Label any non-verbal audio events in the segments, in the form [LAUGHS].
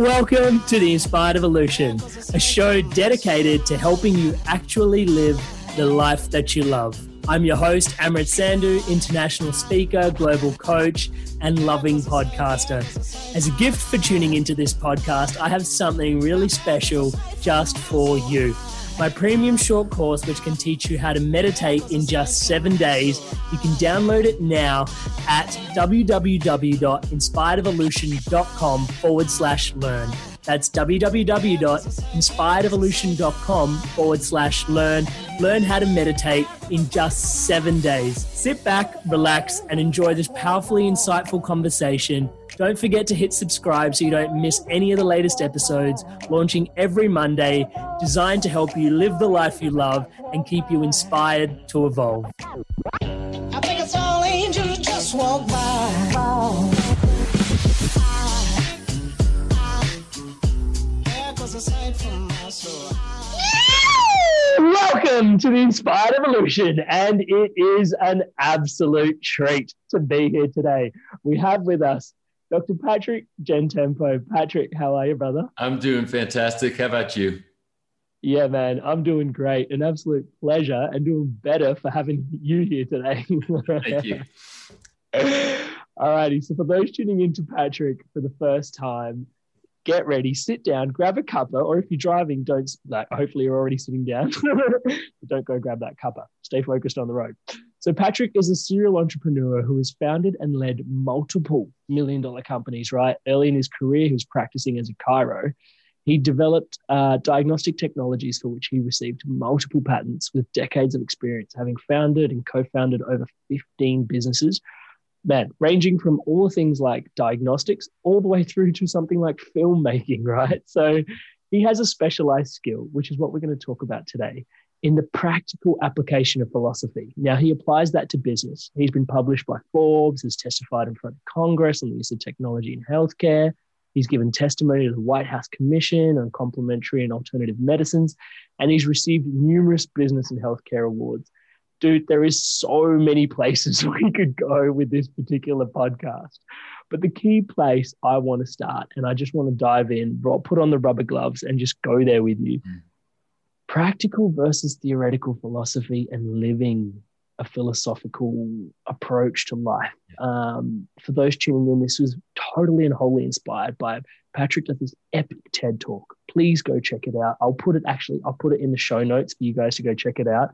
Welcome to the Inspired Evolution, a show dedicated to helping you actually live the life that you love. I'm your host, Amrit Sandhu, international speaker, global coach, and loving podcaster. As a gift for tuning into this podcast, I have something really special just for you. My premium short course, which can teach you how to meditate in just seven days. You can download it now at www.inspiredevolution.com forward slash learn. That's www.inspiredevolution.com forward slash learn. Learn how to meditate in just seven days. Sit back, relax, and enjoy this powerfully insightful conversation. Don't forget to hit subscribe so you don't miss any of the latest episodes, launching every Monday, designed to help you live the life you love and keep you inspired to evolve. I think it's all angels just walk by. There goes a sight from my soul. Welcome to the Inspired Evolution, and it is an absolute treat to be here today. We have with us Dr. Patrick Gentempo. Patrick, how are you, brother? I'm doing fantastic. How about you? Yeah, man, I'm doing great. An absolute pleasure and doing better for having you here today. Thank you. [LAUGHS] All righty. So, for those tuning in to Patrick for the first time, get ready, sit down, grab a cuppa, or if you're driving, don't like. Hopefully, you're already sitting down. [LAUGHS] don't go grab that cuppa. Stay focused on the road. So, Patrick is a serial entrepreneur who has founded and led multiple million dollar companies. Right early in his career, he was practicing as a chiro. He developed uh, diagnostic technologies for which he received multiple patents with decades of experience, having founded and co founded over 15 businesses. Man, ranging from all things like diagnostics all the way through to something like filmmaking, [LAUGHS] right? So he has a specialized skill, which is what we're going to talk about today in the practical application of philosophy. Now, he applies that to business. He's been published by Forbes, has testified in front of Congress on the use of technology in healthcare. He's given testimony to the White House Commission on complementary and alternative medicines, and he's received numerous business and healthcare awards. Dude, there is so many places [LAUGHS] we could go with this particular podcast. But the key place I want to start, and I just want to dive in, put on the rubber gloves and just go there with you. Mm. Practical versus theoretical philosophy and living a philosophical approach to life. Um, for those tuning in, this was totally and wholly inspired by Patrick does this epic TED talk. Please go check it out. I'll put it actually, I'll put it in the show notes for you guys to go check it out.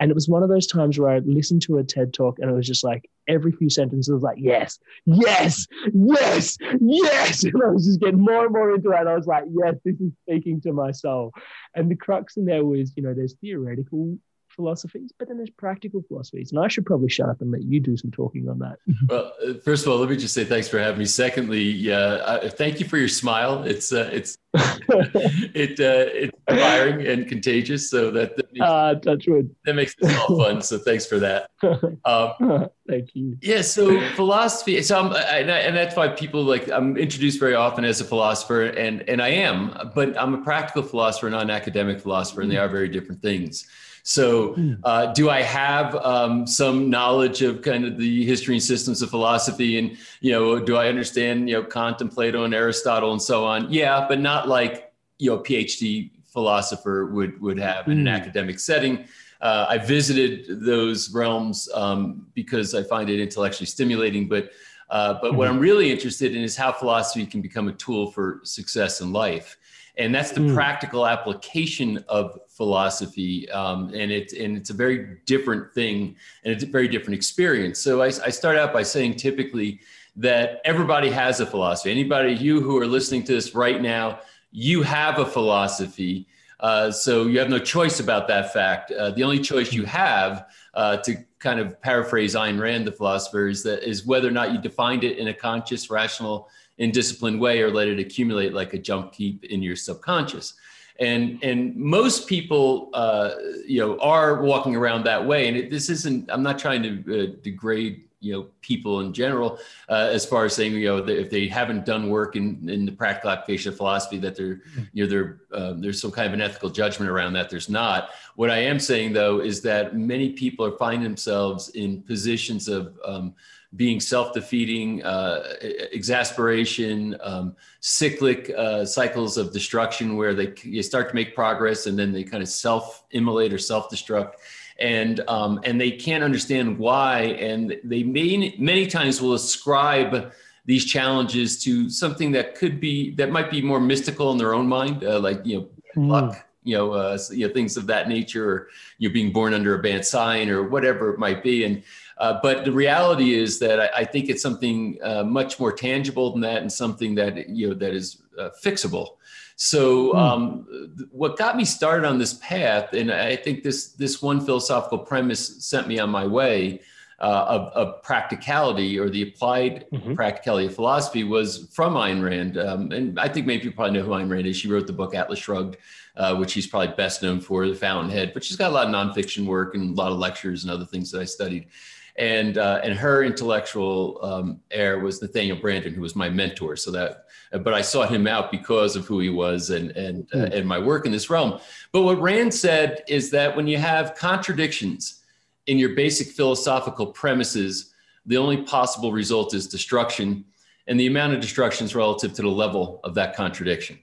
And it was one of those times where I listened to a TED talk and it was just like every few sentences was like, yes, yes, yes, yes. [LAUGHS] And I was just getting more and more into that. I was like, yes, this is speaking to my soul. And the crux in there was, you know, there's theoretical philosophies, but then there's practical philosophies. And I should probably shut up and let you do some talking on that. [LAUGHS] Well, uh, first of all, let me just say thanks for having me. Secondly, uh, thank you for your smile. It's uh, it's [LAUGHS] it uh, it's inspiring and contagious. So that that makes, uh, touch wood. that makes it all fun. So thanks for that. [LAUGHS] Um, [LAUGHS] Thank you. yeah. So philosophy. So I'm, I, and that's why people like I'm introduced very often as a philosopher, and and I am, but I'm a practical philosopher, not an academic philosopher, and they are very different things. So, uh, do I have um, some knowledge of kind of the history and systems of philosophy, and you know, do I understand you know Kant and Plato and Aristotle and so on? Yeah, but not like you know, PhD philosopher would would have in an academic setting. Uh, I visited those realms um, because I find it intellectually stimulating, but uh, but what I'm really interested in is how philosophy can become a tool for success in life, and that's the practical application of philosophy. Um, and it's and it's a very different thing, and it's a very different experience. So I, I start out by saying typically that everybody has a philosophy. Anybody, you who are listening to this right now, you have a philosophy. Uh, so you have no choice about that fact. Uh, the only choice you have, uh, to kind of paraphrase Ayn Rand, the philosopher, is that is whether or not you defined it in a conscious, rational, and disciplined way, or let it accumulate like a jump heap in your subconscious. And and most people, uh, you know, are walking around that way. And it, this isn't. I'm not trying to uh, degrade you know people in general uh, as far as saying you know that if they haven't done work in, in the practical application of philosophy that they're you know they're uh, there's some kind of an ethical judgment around that. There's not. What i am saying though is that many people are finding themselves in positions of um, being self-defeating uh, exasperation um, cyclic uh, cycles of destruction where they you start to make progress and then they kind of self-immolate or self-destruct and um, and they can't understand why, and they may, many times will ascribe these challenges to something that could be that might be more mystical in their own mind, uh, like you know luck, you know, uh, you know things of that nature, or you're being born under a bad sign, or whatever it might be, and. Uh, but the reality is that I, I think it's something uh, much more tangible than that, and something that you know that is uh, fixable. So, um, th- what got me started on this path, and I think this this one philosophical premise sent me on my way uh, of, of practicality or the applied practicality of philosophy, was from Ayn Rand. Um, and I think many people probably know who Ayn Rand is. She wrote the book Atlas Shrugged, uh, which she's probably best known for, The Fountainhead. But she's got a lot of nonfiction work and a lot of lectures and other things that I studied and uh, and her intellectual um, heir was Nathaniel Branden, who was my mentor. So that, but I sought him out because of who he was and and uh, hmm. and my work in this realm. But what Rand said is that when you have contradictions in your basic philosophical premises, the only possible result is destruction, and the amount of destruction is relative to the level of that contradiction.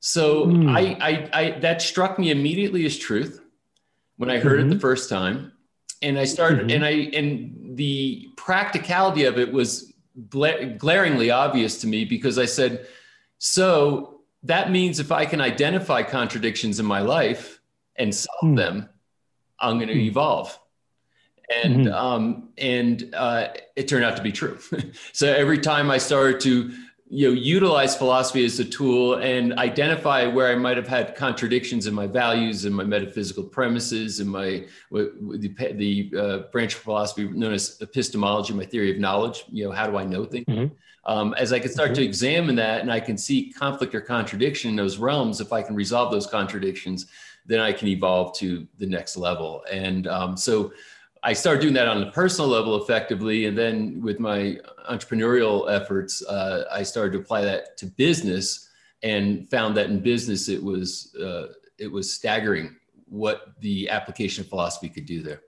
So hmm. I, I, I that struck me immediately as truth when I heard it the mm-hmm. first time and I started, mm-hmm. and I and the practicality of it was bla- glaringly obvious to me because I said, so that means if I can identify contradictions in my life and solve them, I'm going to evolve. And um, and uh, it turned out to be true. [LAUGHS] so every time I started to you know utilize philosophy as a tool and identify where I might have had contradictions in my values and my metaphysical premises and my the, the uh, branch of philosophy known as epistemology, my theory of knowledge. You know, how do I know things? Um, as I can start to examine that and I can see conflict or contradiction in those realms, if I can resolve those contradictions, then I can evolve to the next level. And um, so I started doing that on a personal level effectively. And then with my entrepreneurial efforts, uh, I started to apply that to business and found that in business it was, uh, it was staggering what the application philosophy could do there.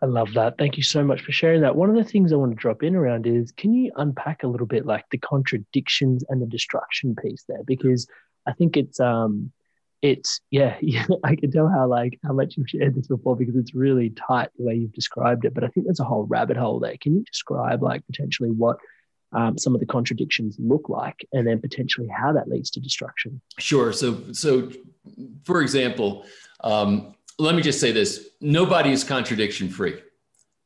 I love that. Thank you so much for sharing that. One of the things I want to drop in around is can you unpack a little bit like the contradictions and the destruction piece there? Because I think it's um it's yeah, [LAUGHS] yeah, I can tell how like how much you've shared this before because it's really tight the way you've described it. But I think there's a whole rabbit hole there. Can you describe like potentially what um, some of the contradictions look like, and then potentially how that leads to destruction? Sure. So, so for example, um, let me just say this: nobody is contradiction free.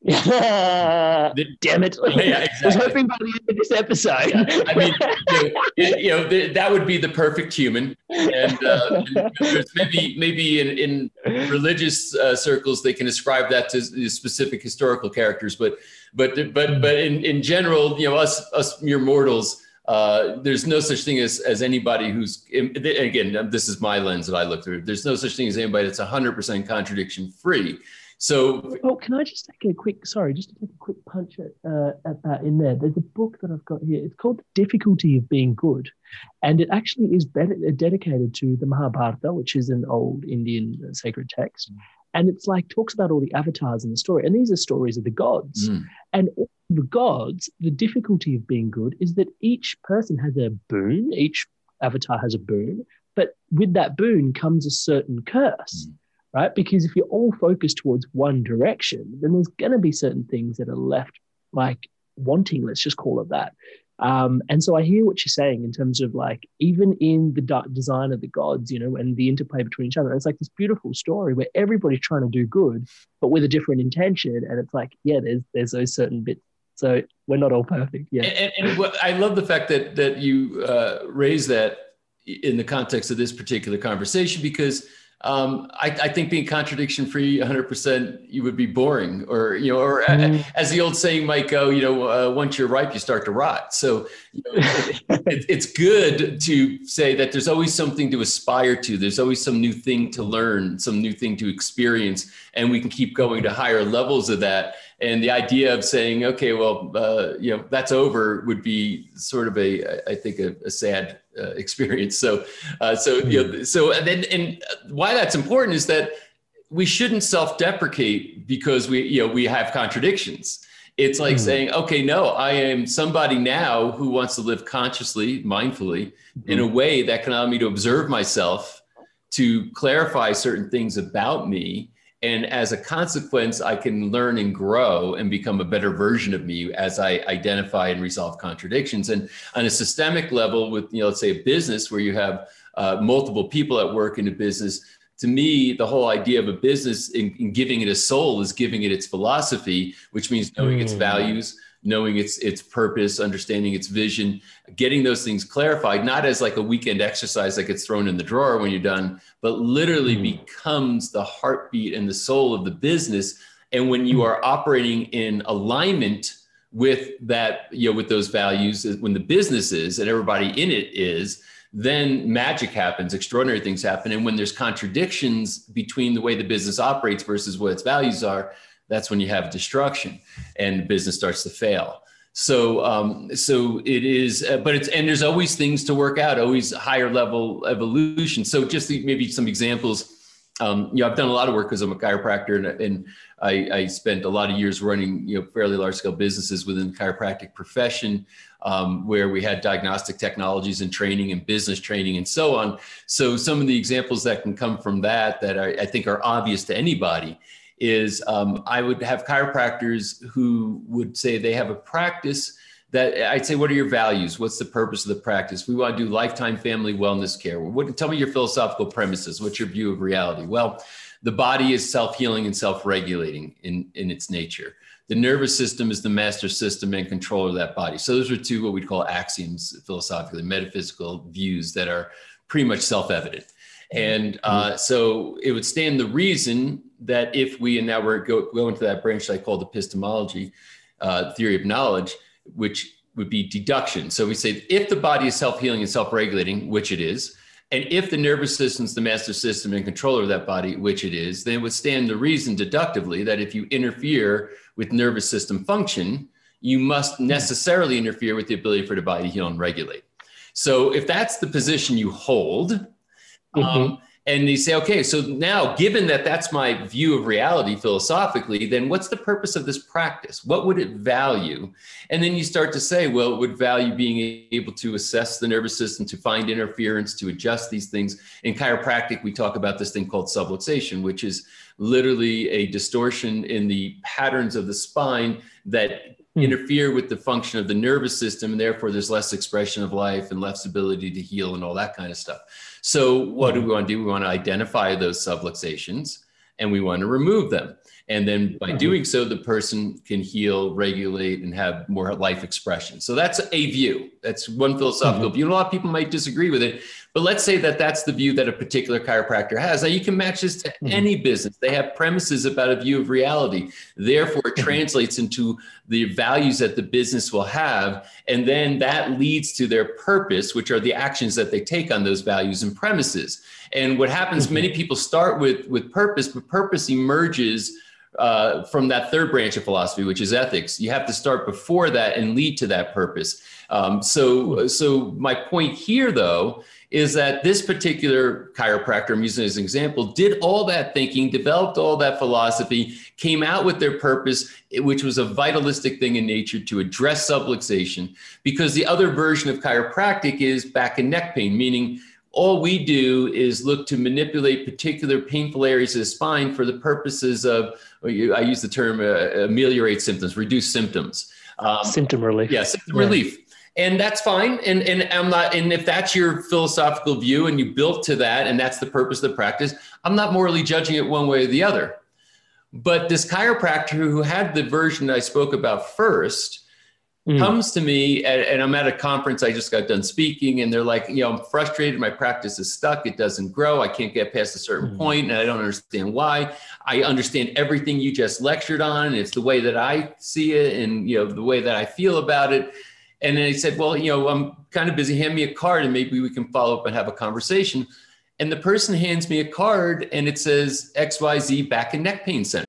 Damn it! Yeah, exactly. [LAUGHS] I was hoping by the end of this episode. Yeah, I mean, you know, [LAUGHS] it- you know, th- that would be the perfect human, and uh, there's maybe maybe in, in religious uh, circles they can ascribe that to specific historical characters, but but but but in, in general, you know, us us mere mortals. Uh, there's no such thing as, as anybody who's again this is my lens that I look through. There's no such thing as anybody that's 100% contradiction free. So Oh, can I just take a quick, sorry, just to take a quick punch at, uh, at that in there? There's a book that I've got here. It's called The Difficulty of Being Good. And it actually is dedicated to the Mahabharata, which is an old Indian sacred text. And it's like talks about all the avatars in the story. And these are stories of the gods. Mm. And the gods, the difficulty of being good is that each person has a boon, each avatar has a boon. But with that boon comes a certain curse right? Because if you're all focused towards one direction, then there's going to be certain things that are left like wanting, let's just call it that. Um, and so I hear what you're saying in terms of like, even in the design of the gods, you know, and the interplay between each other, it's like this beautiful story where everybody's trying to do good, but with a different intention. And it's like, yeah, there's, there's those certain bits. So we're not all perfect. Yeah. And, and, and what, I love the fact that that you uh, raise that in the context of this particular conversation because um, I, I think being contradiction free 100% you would be boring or you know or Mm. as the old saying might go you know uh, once you're ripe you start to rot. So you know, it, [LAUGHS] it, it's good to say that there's always something to aspire to. There's always some new thing to learn some new thing to experience and we can keep going to higher levels of that and the idea of saying okay well uh, you know that's over would be sort of a i think a, a sad uh, [LAUGHS] experience. So uh, so you know so and then and why that's important is that we shouldn't self-deprecate because we you know we have contradictions. It's like saying okay no i am somebody now who wants to live consciously mindfully in a way that can allow me to observe myself to clarify certain things about me and as a consequence i can learn and grow and become a better version of me as i identify and resolve contradictions. And on a systemic level with you know let's say a business where you have uh, multiple people at work in a business to me the whole idea of a business in, in giving it a soul is giving it its philosophy which means knowing its values knowing its its purpose understanding its vision getting those things clarified not as like a weekend exercise that gets thrown in the drawer when you're done but literally hmm. becomes the heartbeat and the soul of the business. And when you hmm. are operating in alignment with that you know with those values uh, when the business is and everybody in it is then magic happens extraordinary things happen. And when there's contradictions between the way the business operates versus what its values are that's when you have destruction and business starts to fail. So um, so it is uh, but it's and there's always things to work out always higher level evolution. So just the, maybe some examples um, you know i've done a lot of work because i'm a chiropractor and, and I, I spent a lot of years running you know fairly large scale businesses within the chiropractic profession um, where we had diagnostic technologies and training and business training and so on. So some of the examples that can come from that that I, I think are obvious to anybody is um, I would have chiropractors who would say they have a practice that I'd say, what are your values? What's the purpose of the practice? We want to do lifetime family wellness care. What, tell me your philosophical premises. What's your view of reality? Well, the body is self-healing and self-regulating in, in its nature. The nervous system is the master system and control of that body. So those are two what we'd call axioms philosophically, metaphysical views that are pretty much self-evident. And uh, so it would stand the reason that if we, and now we're go, going to that branch that I called epistemology, uh, theory of knowledge, which would be deduction. So we say if the body is self-healing and self-regulating, which it is, and if the nervous system is the master system and controller of that body, which it is, then it would stand the reason deductively that if you interfere with nervous system function, you must necessarily interfere with the ability for the body to heal and regulate. So if that's the position you hold, um, and you say, okay, so now given that that's my view of reality philosophically, then what's the purpose of this practice? What would it value? And then you start to say, well, it would value being able to assess the nervous system, to find interference, to adjust these things. In chiropractic, we talk about this thing called subluxation, which is literally a distortion in the patterns of the spine that hmm. interfere with the function of the nervous system and therefore there's less expression of life and less ability to heal and all that kind of stuff so what do we want to do we want to identify those subluxations and we want to remove them. And then by doing so, the person can heal, regulate, and have more life expression. So that's a view. That's one philosophical mm-hmm. view. A lot of people might disagree with it, but let's say that that's the view that a particular chiropractor has. Now you can match this to mm-hmm. any business. They have premises about a view of reality. Therefore, it mm-hmm. translates into the values that the business will have. And then that leads to their purpose, which are the actions that they take on those values and premises. And what happens, mm-hmm. many people start with, with purpose, but purpose emerges uh, from that third branch of philosophy, which is ethics. You have to start before that and lead to that purpose. Um, so, so my point here, though, is that this particular chiropractor, I'm using as an example, did all that thinking, developed all that philosophy, came out with their purpose, which was a vitalistic thing in nature to address subluxation. Because the other version of chiropractic is back and neck pain, meaning all we do is look to manipulate particular painful areas of the spine for the purposes of, I use the term uh, ameliorate symptoms, reduce symptoms. Um, symptom relief. Yeah, symptom yeah. relief. And that's fine. And, and I'm not, and if that's your philosophical view and you built to that and that's the purpose of the practice, I'm not morally judging it one way or the other. But this chiropractor who had the version I spoke about first, mm. comes to me at, and I'm at a conference. I just got done speaking, and they're like, you know, I'm frustrated. My practice is stuck. It doesn't grow. I can't get past a certain mm. point, and I don't understand why. I understand everything you just lectured on. And it's the way that I see it, and you know, the way that I feel about it. And then he said, well, you know, I'm kind of busy. Hand me a card, and maybe we can follow up and have a conversation. And the person hands me a card, and it says XYZ Back and Neck Pain Center.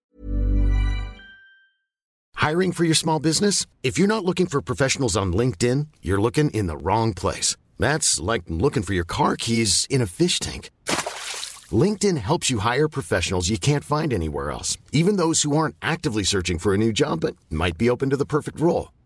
Hiring for your small business? If you're not looking for professionals on LinkedIn, you're looking in the wrong place. That's like looking for your car keys in a fish tank. LinkedIn helps you hire professionals you can't find anywhere else, even those who aren't actively searching for a new job but might be open to the perfect role.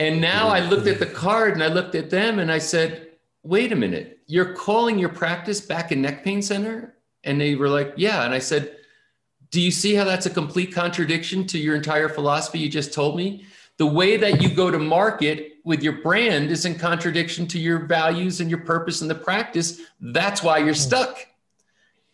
And now I looked at the card and I looked at them and I said, "Wait a minute, you're calling your practice back and neck pain center?" And they were like, "Yeah." And I said, "Do you see how that's a complete contradiction to your entire philosophy you just told me?" the way that you go to market with your brand is in contradiction to your values and your purpose and the practice. That's why you're stuck.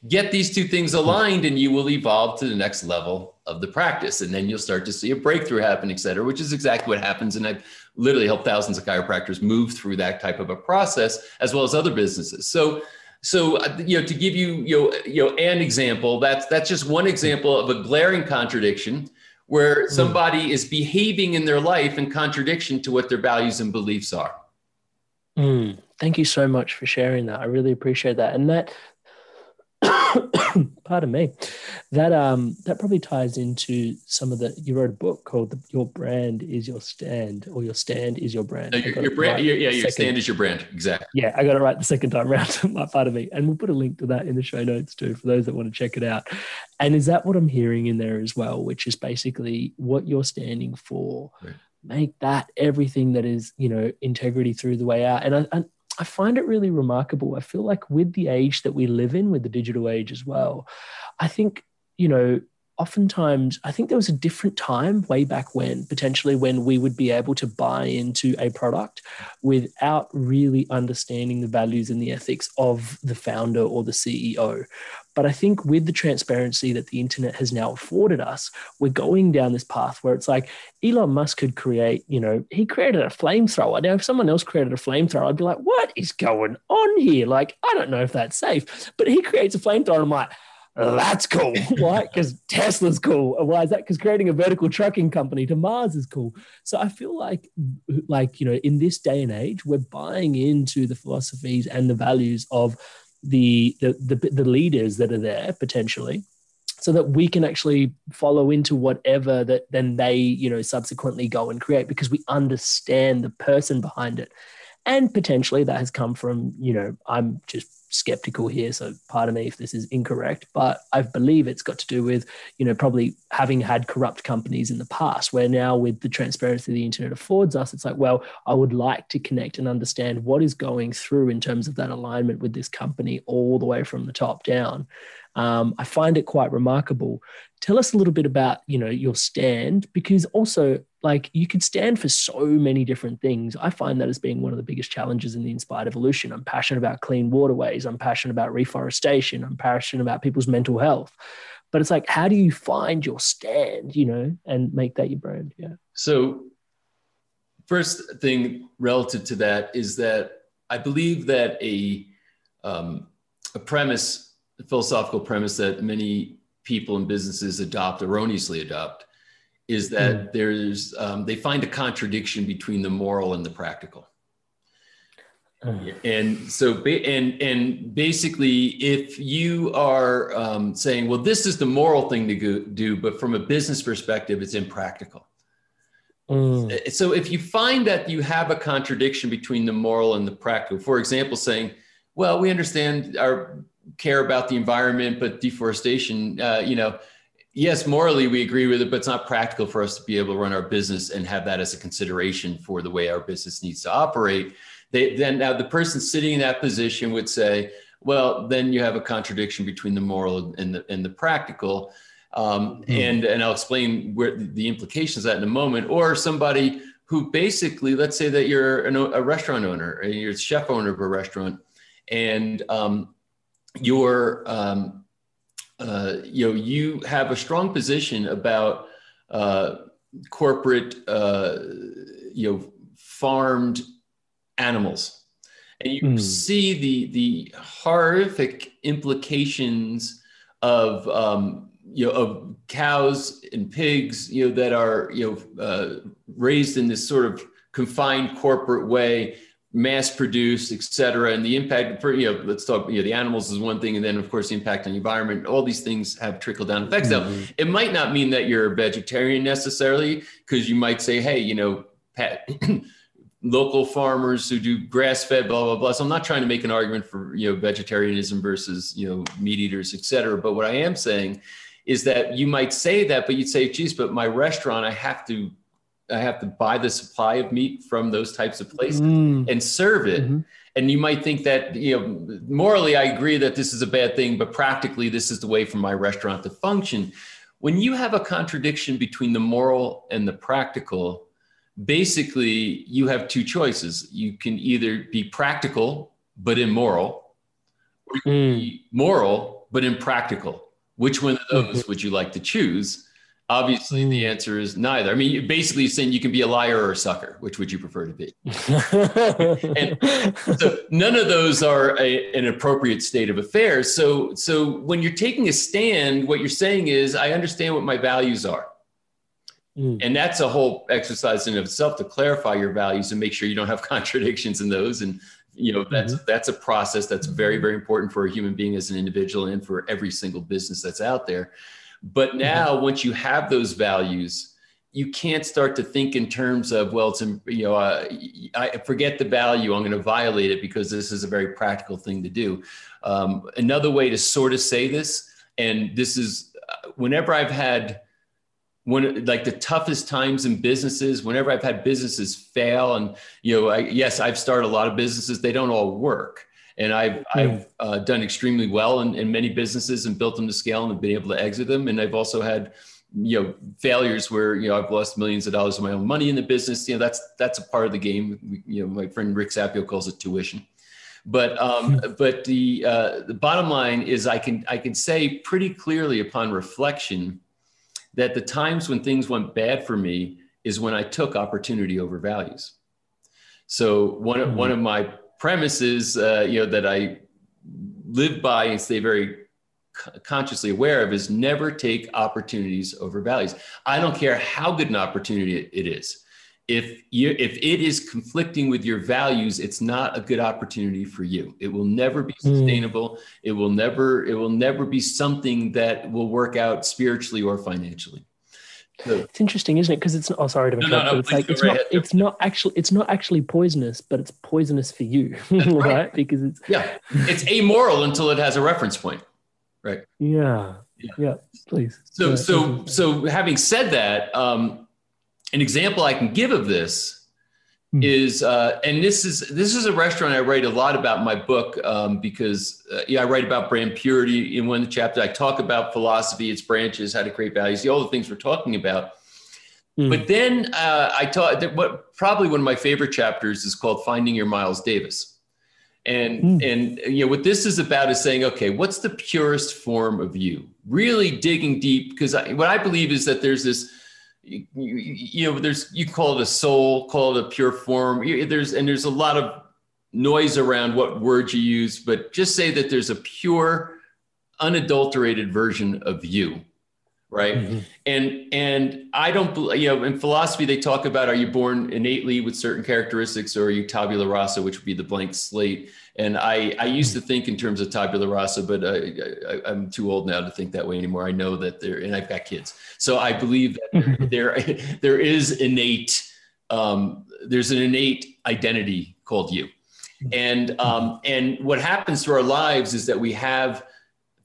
Get these two things aligned and you will evolve to the next level of the practice. And then you'll start to see a breakthrough happen, et cetera, which is exactly what happens. And I've literally helped thousands of chiropractors move through that type of a process, as well as other businesses. So, so you know, to give you you know, you know an example, that's that's just one example of a glaring contradiction where hmm. somebody mm. is behaving in their life in contradiction to what their values and beliefs are. Mm. Thank you so much for sharing that. I really appreciate that. And that [COUGHS] pardon me. That um that probably ties into some of the you wrote a book called the, your brand is your stand or your stand is your brand. No, your, your brand right yeah your stand is your brand exactly. Yeah i got it right the second time around [LAUGHS] my part of me. And we'll put a link to that in the show notes too for those that want to check it out. And is that what i'm hearing in there as well which is basically what you're standing for. Right. make that everything that is you know integrity through the way out. And I, and I find it really remarkable. I feel like with the age that we live in, with the digital age as well, I think, you know, oftentimes I think there was a different time way back when, potentially when we would be able to buy into a product without really understanding the values and the ethics of the founder or the CEO. But I think with the transparency that the internet has now afforded us, we're going down this path where it's like Elon Musk could create, you know, he created a flamethrower. Now, if someone else created a flamethrower, I'd be like, what is going on here? Like, I don't know if that's safe. But he creates a flamethrower. And I'm like, that's cool. [LAUGHS] Why? Because Tesla's cool. Why is that? Because creating a vertical trucking company to Mars is cool. So I feel like, like you know, in this day and age, we're buying into the philosophies and the values of the the the, the leaders that are there potentially so that we can actually follow into whatever that then they you know subsequently go and create because we understand the person behind it. And potentially that has come from you know i'm just skeptical here, so pardon me if this is incorrect, but I believe it's got to do with, you know, probably having had corrupt companies in the past, where now with the transparency the internet affords us, it's like, well, I would like to connect and understand what is going through in terms of that alignment with this company all the way from the top down. Um, I find it quite remarkable. Tell us a little bit about, you know, your stand, because also like you could stand for so many different things. I find that as being one of the biggest challenges in the inspired evolution. I'm passionate about clean waterways. I'm passionate about reforestation. I'm passionate about people's mental health. But it's like, how do you find your stand, you know, and make that your brand? Yeah. So, first thing relative to that is that I believe that a um, a premise, a philosophical premise that many people and businesses adopt erroneously adopt is that mm. there's um, they find a contradiction between the moral and the practical mm. and so and and basically if you are um, saying well this is the moral thing to go, do but from a business perspective it's impractical mm. so if you find that you have a contradiction between the moral and the practical for example saying well we understand our care about the environment but deforestation uh, you know yes, morally we agree with it, but it's not practical for us to be able to run our business and have that as a consideration for the way our business needs to operate. They, then now the person sitting in that position would say, well, then you have a contradiction between the moral and the, and the practical. Um, mm-hmm. and, and I'll explain where the implications of that in a moment. Or somebody who basically, let's say that you're an, a restaurant owner, you're a chef owner of a restaurant, and um, you're um, uh, you know, you have a strong position about uh, corporate, uh, you know, farmed animals, and you mm. see the the horrific implications of um, you know of cows and pigs, you know, that are you know uh, raised in this sort of confined corporate way mass produced, et cetera, and the impact for, you know, let's talk, you know, the animals is one thing. And then of course, the impact on the environment, all these things have trickle down effects. Mm-hmm. Now, it might not mean that you're a vegetarian necessarily, because you might say, Hey, you know, Pat, [CLEARS THROAT] local farmers who do grass fed, blah, blah, blah. So I'm not trying to make an argument for, you know, vegetarianism versus, you know, meat eaters, et cetera. But what I am saying is that you might say that, but you'd say, geez, but my restaurant, I have to I have to buy the supply of meat from those types of places mm. and serve it. Mm-hmm. And you might think that, you know, morally, I agree that this is a bad thing, but practically, this is the way for my restaurant to function. When you have a contradiction between the moral and the practical, basically, you have two choices. You can either be practical, but immoral, or mm. be moral, but impractical. Which one of those mm-hmm. would you like to choose? Obviously, the answer is neither. I mean, basically saying you can be a liar or a sucker. Which would you prefer to be? [LAUGHS] and so none of those are a, an appropriate state of affairs. So, so when you're taking a stand, what you're saying is, I understand what my values are. Mm. And that's a whole exercise in of itself to clarify your values and make sure you don't have [LAUGHS] contradictions in those. And you know that's mm-hmm. that's a process that's very very important for a human being as an individual and for every single business that's out there. But mm-hmm. now, once you have those values, you can't start to think in terms of well, it's you know, uh, I forget the value. I'm going to violate it because this is a very practical thing to do. Um, another way to sort of say this, and this is uh, whenever I've had when like the toughest times in businesses whenever i've had businesses fail and you know I, yes i've started a lot of businesses they don't all work and I've, I've uh, done extremely well in, in many businesses and built them to scale and been able to exit them. And I've also had, you know, failures where, you know, I've lost millions of dollars of my own money in the business. You know, that's, that's a part of the game. You know, my friend Rick Sapio calls it tuition. But, um, hmm. but the, uh, the bottom line is I can, I can say pretty clearly upon reflection that the times when things went bad for me is when I took opportunity over values. So one of, mm-hmm. one of my premises, uh, you know, that I live by and stay very consciously aware of is never take opportunities over values. I don't care how good an opportunity it is. If you if it is conflicting with your values, it's not a good opportunity for you. It will never be hmm. sustainable. Mm. It will never it will never be something that will work out spiritually or financially. It's interesting, isn't it? Because it's not. Oh, sorry to interrupt. No, no, no, it's like it's right not. Ahead. It's not actually. It's not actually poisonous, but it's poisonous for you, [LAUGHS] right. right? Because it's yeah, it's amoral until it has a reference point, right? Yeah, yeah. yeah please. So, yeah, so, so, having said that, um, an example I can give of this Hmm. is uh, and this is this is a restaurant I write a lot about in my book um, because uh, yeah I write about brand purity in one of the chapters I talk about philosophy its branches how to create values all the things we're talking about mm. but then uh, I taught that what probably one of my favorite chapters is called finding your Miles Davis and mm. and you know what this is about is saying okay what's the purest form of you really digging deep because what I believe is that there's this you, you, know there's you call it a soul call it a pure form. There's and there's a lot of noise around what words you use but just say that there's a pure unadulterated version of you right? Mm-hmm. and and i don't you know in philosophy they talk about are you born innately with certain characteristics or are you tabula rasa which would be the blank slate and i i used to think in terms of tabula rasa but I, I, am too old now to think that way anymore. I know that there and i've got kids. So i believe that [LAUGHS] there there is innate um, there's an innate identity called you. And um, and what happens to our lives is that we have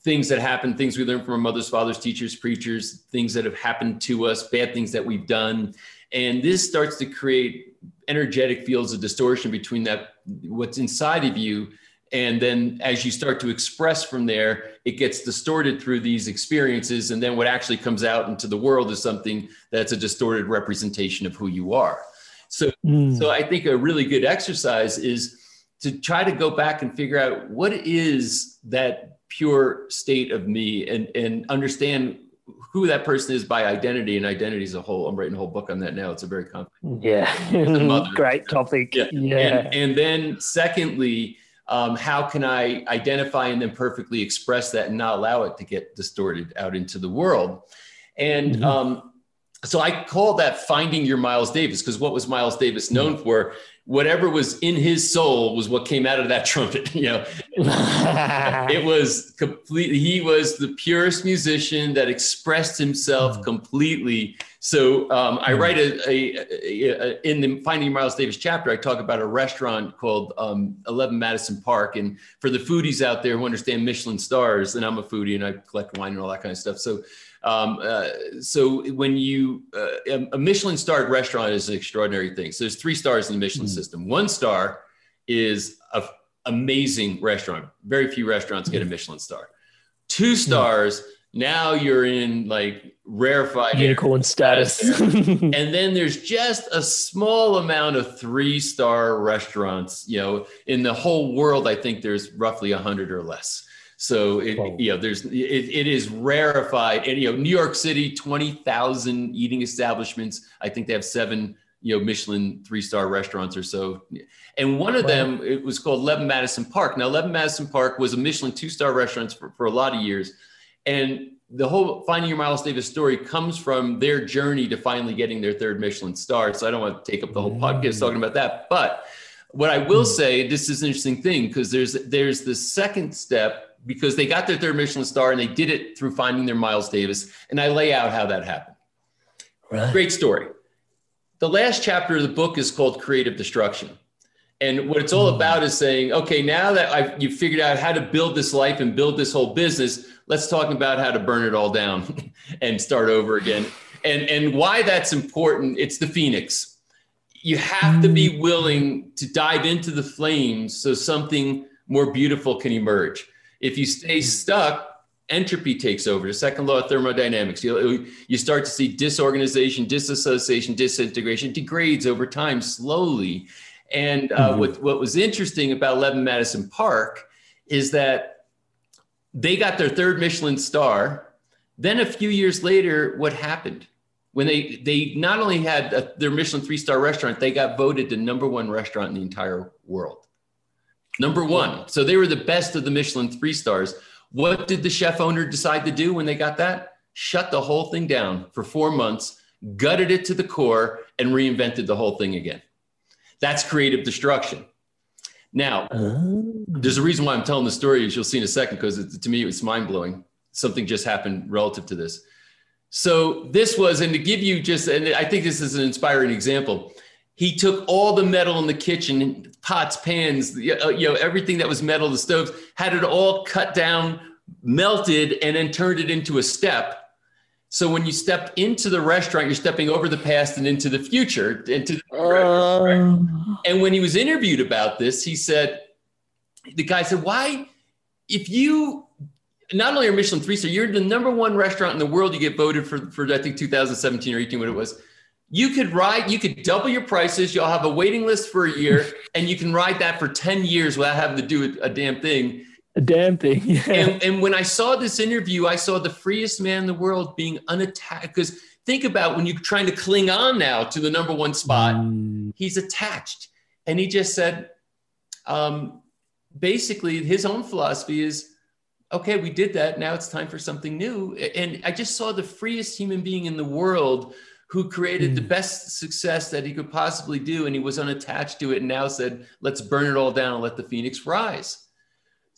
things that happen, things we learn from our mothers, fathers, teachers, preachers, things that have happened to us, bad things that we've done. And this starts to create energetic fields of distortion between that, what's inside of you. And then as you start to express from there, it gets distorted through these experiences. And then what actually comes out into the world is something that's a distorted representation of who you are. So, mm. so I think a really good exercise is to try to go back and figure out what is that pure state of me and and understand who that person is by identity and identity as a whole. I'm writing a whole book on that now. It's a very complex. Yeah, great topic. Yeah, yeah. And, and then secondly, um, how can I identify and then perfectly express that and not allow it to get distorted out into the world? And mm-hmm. um, so I call that finding your Miles Davis because what was Miles Davis known for? Whatever was in his soul was what came out of that [LAUGHS] trumpet you know [LAUGHS] it was completely he was the purest musician that expressed himself mm. completely so um, i mm. write a, a, a, in the finding miles davis chapter i talk about a restaurant called um, 11 madison park and for the foodies out there who understand michelin stars and i'm a foodie and i collect wine and all that kind of stuff so um, uh, so when you uh, a Michelin starred restaurant is an extraordinary thing. So there's three stars in the Michelin mm system. One star is a amazing restaurant. Very few restaurants get a hmm. Michelin star. Two hmm. stars. Now you're in like rarefied unicorn status. [LAUGHS] [LAUGHS] and then there's just a small amount of three star restaurants. You know, in the whole world, I think there's roughly a hundred or less. So it, you know, there's it, it is rarefied, and you know, New York City, twenty thousand eating establishments. I think they have seven, you know, Michelin three star restaurants or so. And one of wow. them, it was called 11 Madison Park. Now, 11 Madison Park was a Michelin two star restaurant for, for a lot of years, and the whole finding your Miles Davis story comes from their journey to finally getting their third Michelin star. So I don't want to take up the whole podcast talking about that, but what I will hmm. say, this is an interesting thing because there's there's the second step because they got their third Michelin star and they did it through finding their Miles Davis. And I lay out how that happened. Right. Great story. The last chapter of the book is called Creative Destruction. And what it's all mm. about is saying, okay, now that I've, you've figured out how to build this life and build this whole business, let's talk about how to burn it all down [LAUGHS] and start over again. And, and why that's important, it's the phoenix. You have to be mm. willing to dive into the flames so something more beautiful can emerge. If you stay mm-hmm. stuck, entropy takes over. The second law of thermodynamics. You, you start to see disorganization, disassociation, disintegration degrades over time slowly. And uh, mm-hmm. what, what was interesting about 11 Madison Park is that they got their third Michelin star. Then a few years later, what happened? When they, they not only had a, their Michelin three star restaurant, they got voted the number one restaurant in the entire world. Number one. So they were the best of the Michelin three stars. What did the chef owner decide to do when they got that? Shut the whole thing down for four months, gutted it to the core, and reinvented the whole thing again. That's creative destruction. Now, oh. there's a reason why I'm telling the story, as you'll see in a second, because to me, it's mind blowing. Something just happened relative to this. So, this was, and to give you just, and I think this is an inspiring example. He took all the metal in the kitchen, pots, pans, you know, everything that was metal, the stoves, had it all cut down, melted, and then turned it into a step. So when you step into the restaurant, you're stepping over the past and into the future. Into the uh... And when he was interviewed about this, he said, the guy said, why, if you not only are Michelin three star, you're the number one restaurant in the world. You get voted for for I think 2017 or 18, what it was you could ride, you could double your prices. You'll have a waiting list for a year, [LAUGHS] and you can ride that for 10 years without having to do a, damn thing. A damn thing. Yeah. And, and when I saw this interview, I saw the freest man in the world being unattached. Because think about when you're trying to cling on now to the number one spot, mm. he's attached. And he just said, um, basically, his own philosophy is okay, we did that. Now it's time for something new. And I just saw the freest human being in the world who created mm. the hmm. best success that he could possibly do and he was unattached to it and now said let's burn it all down and let the phoenix rise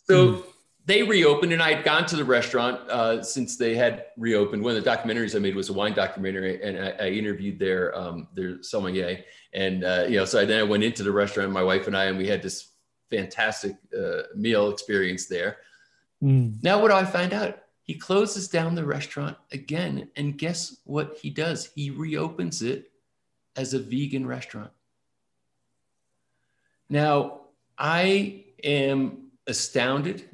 so mm. they reopened and i had gone to the restaurant uh, since they had reopened one of the documentaries i made was a wine documentary and i, I interviewed their um, their sommelier and uh, you know so I, then i went into the restaurant my wife and i and we had this fantastic uh, meal experience there mm. now what do i find out he closes down the restaurant again. And guess what he does? He reopens it as a vegan restaurant. Now, I am astounded,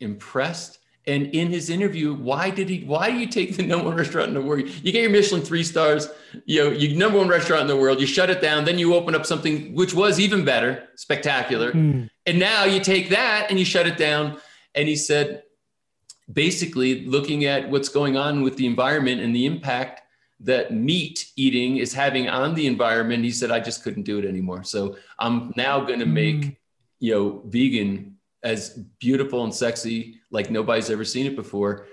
impressed. And in his interview, why did he? Why do you take the number one restaurant in the world? You get your Michelin three stars, you know, you number one restaurant in the world. You shut it down, then you open up something which was even better, spectacular, mm. and now you take that and you shut it down. And he said, basically looking at what's going on with the environment and the impact that meat eating is having on the environment. He said, I just couldn't do it anymore. So I'm now going to make, mm. you know, vegan as beautiful and sexy like nobody's ever seen it before.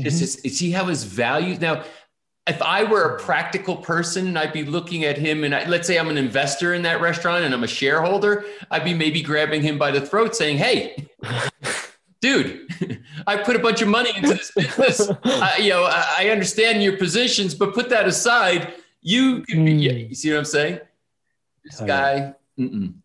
Mm-hmm. Just, see how his values now. If I were a practical person, I'd be looking at him, and I, let's say I'm an investor in that restaurant and I'm a shareholder, I'd be maybe grabbing him by the throat, saying, "Hey, dude, [LAUGHS] I put a bunch of money into this business. I, you know, I, I, understand your positions, but put that aside. You can be, mm. you see what I'm saying? This guy,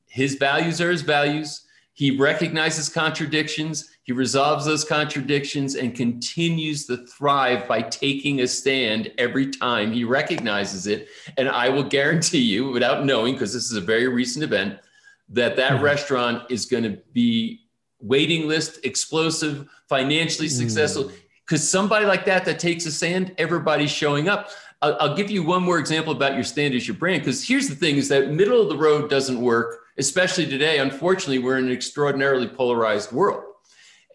his values are his values. He recognizes contradictions. He resolves those contradictions and continues to thrive by taking a stand every time he recognizes it. And I will guarantee you, without knowing, because this is a very recent event, that that mm-hmm. restaurant is going to be waiting list, explosive, financially hmm. successful. Because somebody like that that takes a stand, everybody's showing up. I'll, I'll, give you one more example about your stand as your brand. Because here's the thing: is that middle of the road doesn't work, especially today. Unfortunately, we're in an extraordinarily polarized world.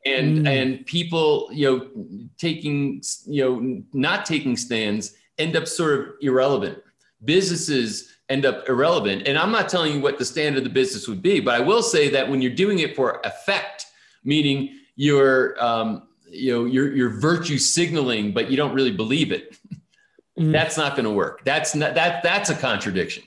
And, mm. and people, you know, taking, you know, not taking stands end up sort of irrelevant. Businesses end up irrelevant. And I'm not telling you what the standard of the business would be, but I will say that when you're doing it for effect, meaning you're, um, you know, you're, you're virtue signaling, but you don't really believe it. Mm-hmm. That's not going to work. That's not, that, that's a contradiction.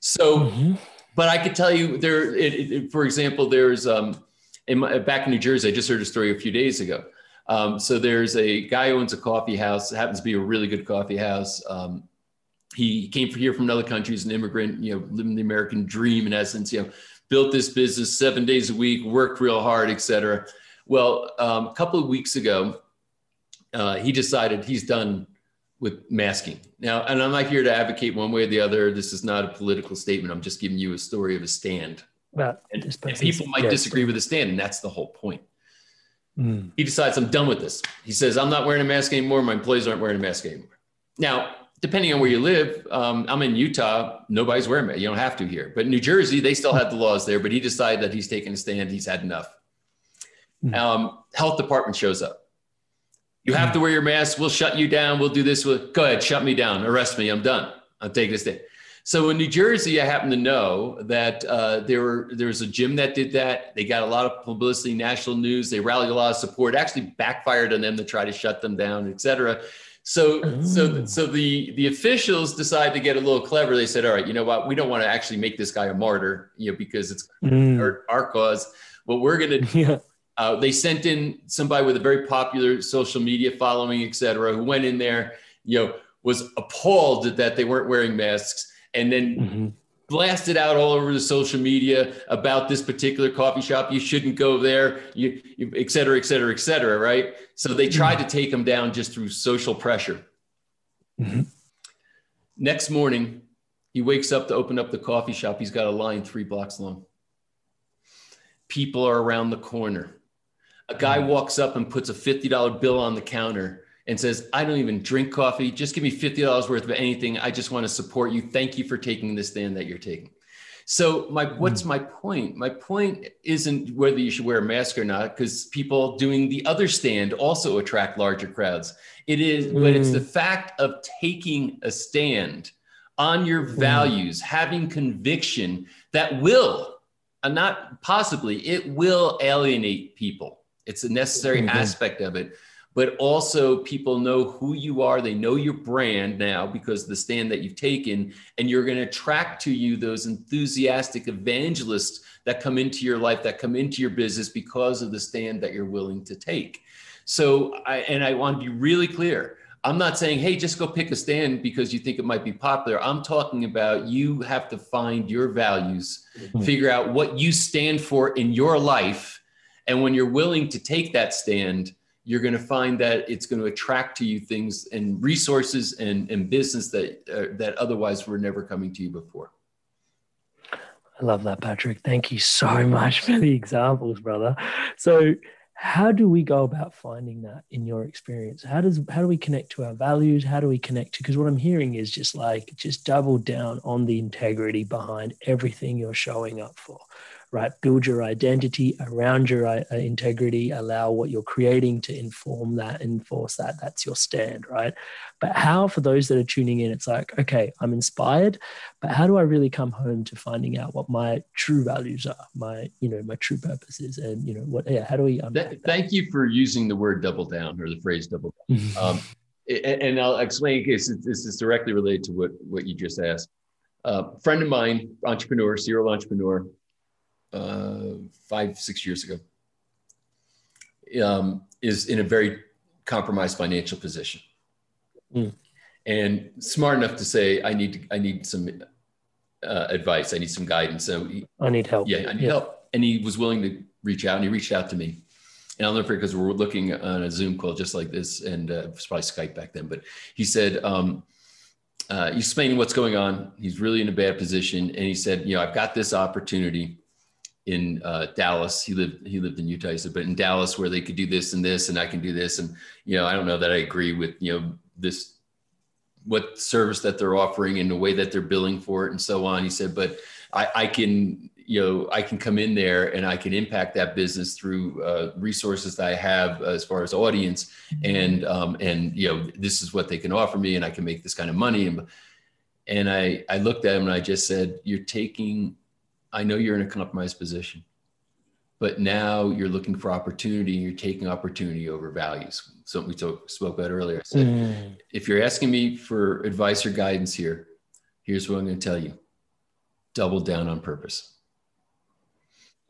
So, mm-hmm. but I could tell you there, it, it, for example, there's, um, in my, back in New Jersey, I just heard a story a few days ago. Um, so there's a guy who owns a coffee house, happens to be a really good coffee house. Um, he came from here from another country as an immigrant, you know, living the American dream in essence, you know, built this business seven days a week, worked real hard, et cetera. Well, um, a couple of weeks ago, uh, he decided he's done with masking. Now, and I'm not here to advocate one way or the other. This is not a political statement. I'm just giving you a story of a stand. Well, and, and people might yes. disagree with the stand, and that's the whole point. Mm. He decides, I'm done with this. He says, I'm not wearing a mask anymore. My employees aren't wearing a mask anymore. Now, depending on where you live, um, I'm in Utah. Nobody's wearing it. You don't have to here. But New Jersey, they still had the laws there. But he decided that he's taking a stand. He's had enough. Mm-hmm. Um, health department shows up. You have to wear your mask. We'll shut you down. We'll do this. We'll, go ahead, shut me down. Arrest me. I'm done. I'm taking a stand. So in New Jersey, I happen to know that uh, there were there was a gym that did that. They got a lot of publicity, national news. They rallied a lot of support. It actually backfired on them to try to shut them down, et cetera. So so Mm. so the the officials decided to get a little clever. They said, "All right, you know what? We don't want to actually make this guy a martyr, you know, because it's Mm. our, our cause. What we're going [LAUGHS] to Yeah. uh, they sent in somebody with a very popular social media following, et cetera, who went in there, you know, was appalled that they weren't wearing masks, and then Mhm. Blasted out all over the social media about this particular coffee shop. You shouldn't go there, you, you et cetera, et cetera, et cetera. Right. So they tried to take him down just through social pressure. Mhm. Next morning, he wakes up to open up the coffee shop. He's got a line three blocks long. People are around the corner. A guy walks up and puts a $50 bill on the counter and says, I don't even drink coffee. Just give me $50 worth of anything. I just want to support you. Thank you for taking this stand that you're taking. So my hmm. what's my point? My point isn't whether you should wear a mask or not, because people doing the other stand also attract larger crowds. It is, but it's the hmm. fact of taking a stand on your hmm. values, having conviction that will, and not possibly, it will alienate people. It's a necessary aspect of it. But also, people know who you are. They know your brand now because the stand that you've taken, and you're going to attract to you those enthusiastic evangelists that come into your life, that come into your business because of the stand that you're willing to take. So, I, and I want to be really clear. I'm not saying, hey, just go pick a stand because you think it might be popular. I'm talking about you have to find your values, mm-hmm. figure out what you stand for in your life. And when you're willing to take that stand, you're going to find that it's going to attract to you things and resources and, and business that, uh, that otherwise were never coming to you before. I love that, Patrick. Thank you so much for the examples, brother. So, how do we go about finding that in your experience? How does how do we connect to our values? How do we connect to? Because what I'm hearing is just like just double down on the integrity behind everything you're showing up for, right? Build your identity around your uh, integrity. Allow what you're creating to inform that, enforce that. That's your stand, right? But how, for those that are tuning in, it's like, okay, I'm inspired, but how do I really come home to finding out what my true values are, my, you know, my true purpose is, and you know, what, yeah, how do we? Th- thank you for using the word double down or the phrase double down. [LAUGHS] Um, and, I'll explain because this is directly related to what, what you just asked. Uh, friend of mine, entrepreneur, serial entrepreneur, uh, five, six years ago, um, is in a very compromised financial position. Mm. And smart enough to say, I need I need some uh, advice. I need some guidance. So he, I need help. yeah, I need help. And he was willing to reach out and he reached out to me. And I'll never forget because we were looking on a Zoom call just like this, and uh, it was probably Skype back then. But he said, um, uh, he's explaining what's going on. He's really in a bad position, and he said, you know, I've got this opportunity in uh, Dallas. He lived he lived in Utah, he said, but in Dallas where they could do this and this, and I can do this, and you know, I don't know that I agree with you know this what service that they're offering and the way that they're billing for it and so on. He said, but I, I can, you know, I can come in there and I can impact that business through uh, resources that I have as far as audience and, um, and, you know, this is what they can offer me and I can make this kind of money. And, and I, I looked at him and I just said, you're taking, I know you're in a compromised position, but now you're looking for opportunity and you're taking opportunity over values. Something we talk, spoke about earlier. Said, Mm. if you're asking me for advice or guidance here, here's what I'm going to tell you: double down on purpose.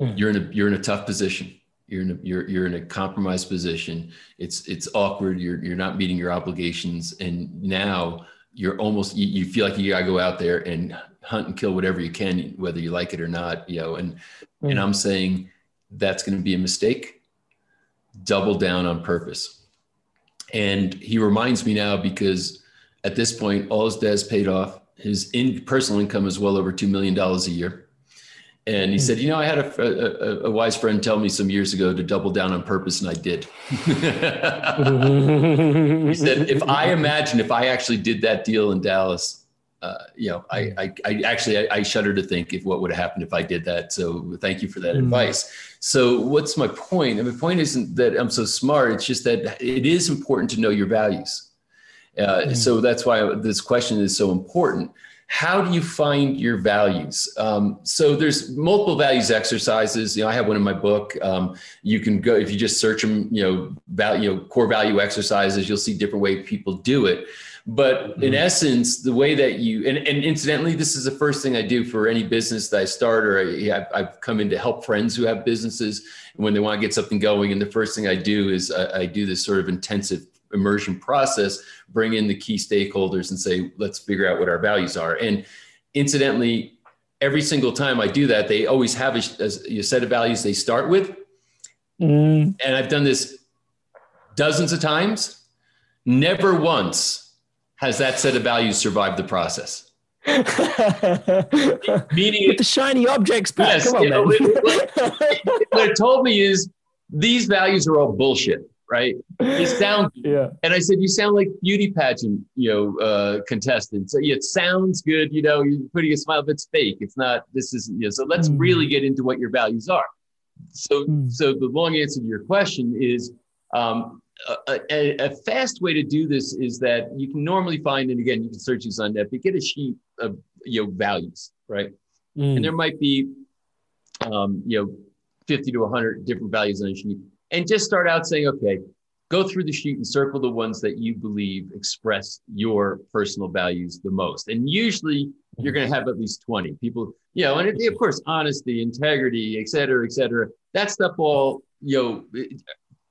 Mm. You're in a you're in a tough position. You're in a you're you're in a compromised position. It's it's awkward. You're you're not meeting your obligations, and now you're almost you, you feel like you gotta go out there and hunt and kill whatever you can, whether you like it or not. You know, and and Mm. I'm saying that's going to be a mistake. Double down on purpose. And he reminds me now because at this point, all his debt's paid off. His in personal income is well over $2 million a year. And he said, You know, I had a, a, a wise friend tell me some years ago to double down on purpose, and I did. [LAUGHS] he said, If I imagine if I actually did that deal in Dallas, uh, you know, I, I, I actually I, I shudder to think if what would have happened if I did that. So thank you for that Mm. advice. So what's my point? And my point isn't that I'm so smart. It's just that it is important to know your values. Uh, Mm. So that's why this question is so important. How do you find your values? Um, so there's multiple values exercises. You know, I have one in my book. Um, you can go if you just search them. You know, value, you know, core value exercises. You'll see different way people do it. But in mm-hmm. essence, the way that you and, and incidentally, this is the first thing I do for any business that I start or I, I've come in to help friends who have businesses when they want to get something going. And the first thing I do is I, I do this sort of intensive immersion process, bring in the key stakeholders and say, let's figure out what our values are. And incidentally, every single time I do that, they always have a, a set of values they start with. Mm. And I've done this dozens of times. Never once has that set of values survived the process. [LAUGHS] Meaning with the shiny objects back. Yes, Come on, man. [LAUGHS] what it told me is these values are all bullshit right? [LAUGHS] You sound yeah. And I said, you sound like beauty pageant, you know, uh, contestants. So it sounds good, you know, you're putting a smile, but it's fake. It's not. This isn't. You know, so let's mm. really get into what your values are. So, mm. so the long answer to your question is. Um, a, a, a, fast way to do this is that you can normally find, and again, you can search this on net, but get a sheet of you know values, right? Mm. And there might be, um, you know, 50 to 100 different values on a sheet and just start out saying, okay, go through the sheet and circle the ones that you believe express your personal values the most. And usually you're going to have at least 20 people, you know, and it, of course, honesty, integrity, et cetera, et cetera. That stuff all, you know,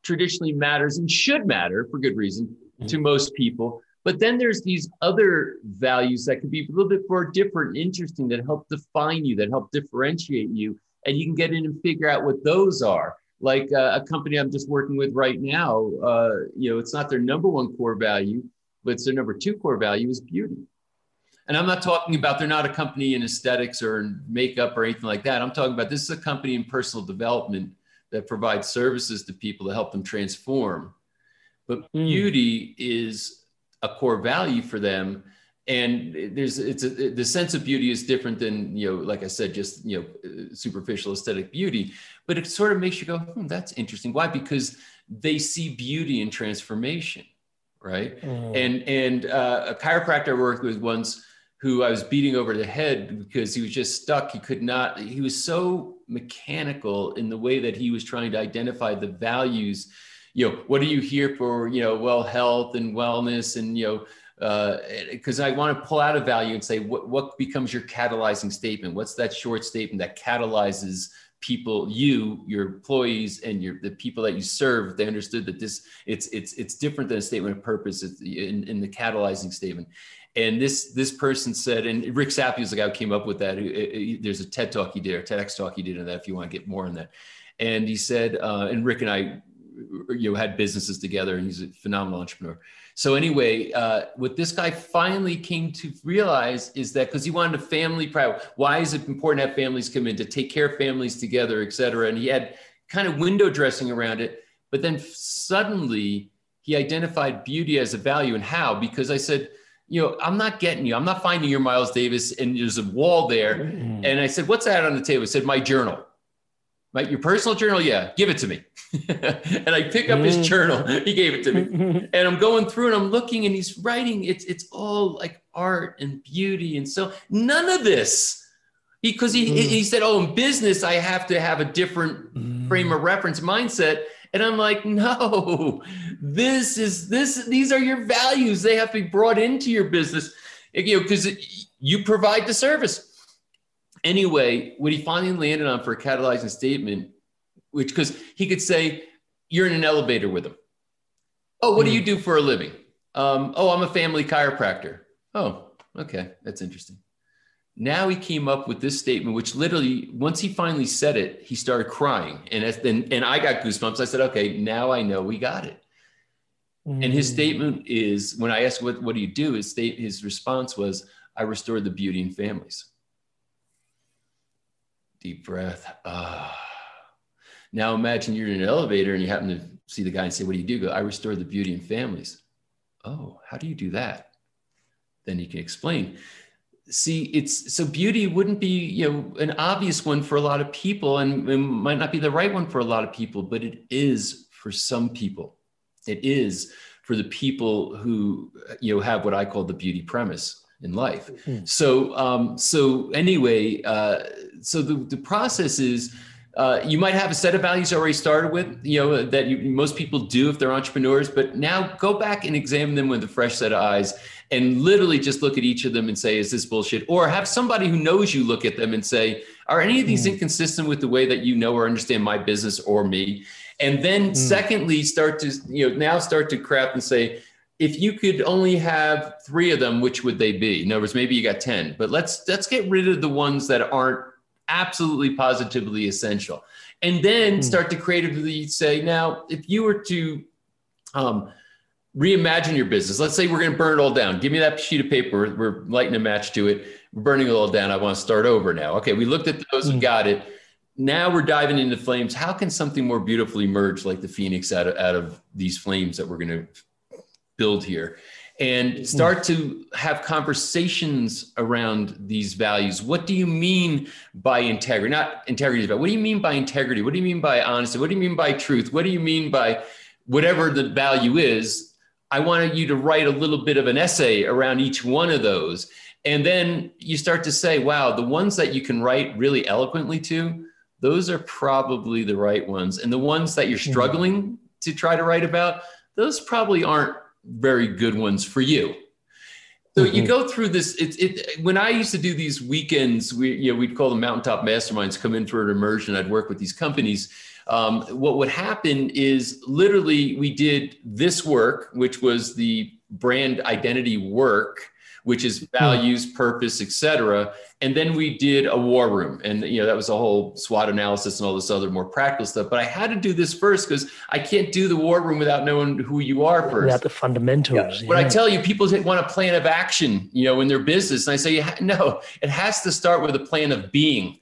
traditionally matters and should matter for good reason to mm-hmm. most people. But then there's these other values that could be a little bit more different, interesting, that help define you, that help differentiate you. And you can get in and figure out what those are like uh, a company I'm just working with right now, uh, you know, it's not their number one core value, but it's their number two core value is beauty. And I'm not talking about they're not a company in aesthetics or in makeup or anything like that. I'm talking about this is a company in personal development that provides services to people to help them transform. But mm. beauty is a core value for them and there's it's a, the sense of beauty is different than you know like i said just you know superficial aesthetic beauty but it sort of makes you go hmm, that's interesting. Why? Because they see beauty in transformation right? Mm. and and uh, a chiropractor i worked with once who i was beating over the head because he was just stuck. He could not he was so mechanical in the way that he was trying to identify the values. You know what are you here for? You know well health and wellness and you know because uh, I want to pull out a value and say what, what becomes your catalyzing statement? What's that short statement that catalyzes people, you, your employees, and your the people that you serve? They understood that this it's it's it's different than a statement of purpose in, in the catalyzing statement. And this this person said, and Rick Sapio was the guy who came up with that. There's a TED talk he did, or TEDx talk he did on that. If you want to get more on that, and he said, uh, and Rick and I, you know, had businesses together, and he's a phenomenal entrepreneur so anyway, uh, what this guy finally came to realize is that because he wanted a family pride, why is it important to have families come in to take care of families together, et cetera? And he had kind of window dressing around it. But then suddenly he identified beauty as a value and how, because I said, you know, I'm not getting you. I'm not finding your Miles Davis and there's a wall there. Mm-hmm. And I said, what's that on the table? I said, my journal. Like your personal journal? Yeah, give it to me. [LAUGHS] and I pick up his mm. journal. He gave it to me. [LAUGHS] and I'm going through and I'm looking and he's writing. It's it's all like art and beauty. And so none of this, because he, he, he mm. said, Oh, in business, I have to have a different mm. frame of reference mindset. And I'm like, no, this is this, these are your values. They have to be brought into your business. You know, because you provide the service Anyway, what he finally landed on for a catalyzing statement, which because he could say, You're in an elevator with him. Oh, what mm. do you hmm. do for a living? Um, oh, I'm a family chiropractor. Oh, okay. That's interesting. Now he came up with this statement, which literally, once he finally said it, he started crying. And, then, and I got goosebumps. I said, okay, now I know we got it. Mm. And his hmm. statement is when I asked, what, what do you do? His, state, his response was, I restore the beauty in families. Deep breath. Ah. Now imagine you're in an elevator and you happen to see the guy and say, What do you do? Go, I restore the beauty in families. Oh, how do you do that? Then you can explain. See, it's so beauty wouldn't be, you know, an obvious one for a lot of people and it might not be the right one for a lot of people, but it is for some people. It is for the people who, you know, have what I call the beauty premise in life. Mm-hmm. So, um, so anyway, uh, so the, the process is uh, you might have a set of values already started with, you know, that you, most people do if they're entrepreneurs, but now go back and examine them with a fresh set of eyes and literally just look at each of them and say, is this bullshit? Or have somebody who knows you look at them and say, are any of these mm. inconsistent with the way that you know or understand my business or me? And then mm. secondly, start to, you know, now start to craft and say, if you could only have three of them, which would they be? In other words, maybe you got 10, but let's let's get rid of the ones that aren't absolutely positively essential. And then mm. start to creatively say, now, if you were to um, reimagine your business, let's say we're going to burn it all down. Give me that sheet of paper. We're lighting a match to it. We're burning it all down. I want to start over now. Okay, we looked at those, mm. we got it. Now we're diving into flames. How can something more beautifully emerge like the phoenix out of, out of these flames that we're going to build here? And mm. start to have conversations around these values. What do you mean by integrity? Not integrity, but what do you mean by integrity? What do you mean by honesty? What do you mean by truth? What do you mean by whatever the value is? I wanted you to write a little bit of an essay around each one of those. And then you start to say, wow, the ones that you can write really eloquently to, those are probably the right ones. And the ones that you're mm. struggling to try to write about, those probably aren't very good ones for you. So mm-hmm. you go through this. It, it when I used to do these weekends, we you know we'd call them mountaintop masterminds. Come in for an immersion. I'd work with these companies. Um, what would happen is literally we did this work, which was the brand identity work, which is hmm. values, purpose, etc. And then we did a war room, and you know that was a whole SWOT analysis and all this other more practical stuff. But I had to do this first because I can't do the war room without knowing who you are first. Without the fundamentals. Yeah. Yeah. But I tell you, people want a plan of action, you know, in their business, and I say, no, it has to start with a plan of being.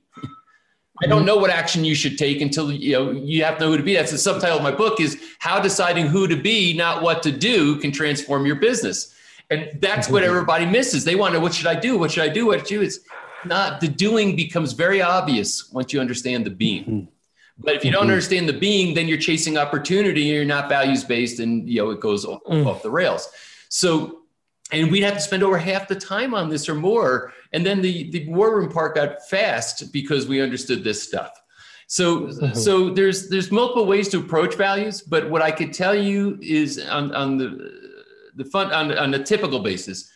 I don't know what action you should take until you know you have to know who to be. That's the subtitle of my book is how deciding who to be, not what to do, can transform your business. And that's what mm-hmm. everybody misses. They want to know what should I do? What should I do? What should I do? It's not the doing becomes very obvious once you understand the being. Mm-hmm. But if you don't mm-hmm. understand the being, then you're chasing opportunity. And you're not values based, and you know it goes off, mm. off the rails. So, and we'd have to spend over half the time on this or more. And then the the war room part got fast because we understood this stuff. So, mm-hmm. so there's there's multiple ways to approach values. But what I could tell you is on on the the fun on, on a typical basis,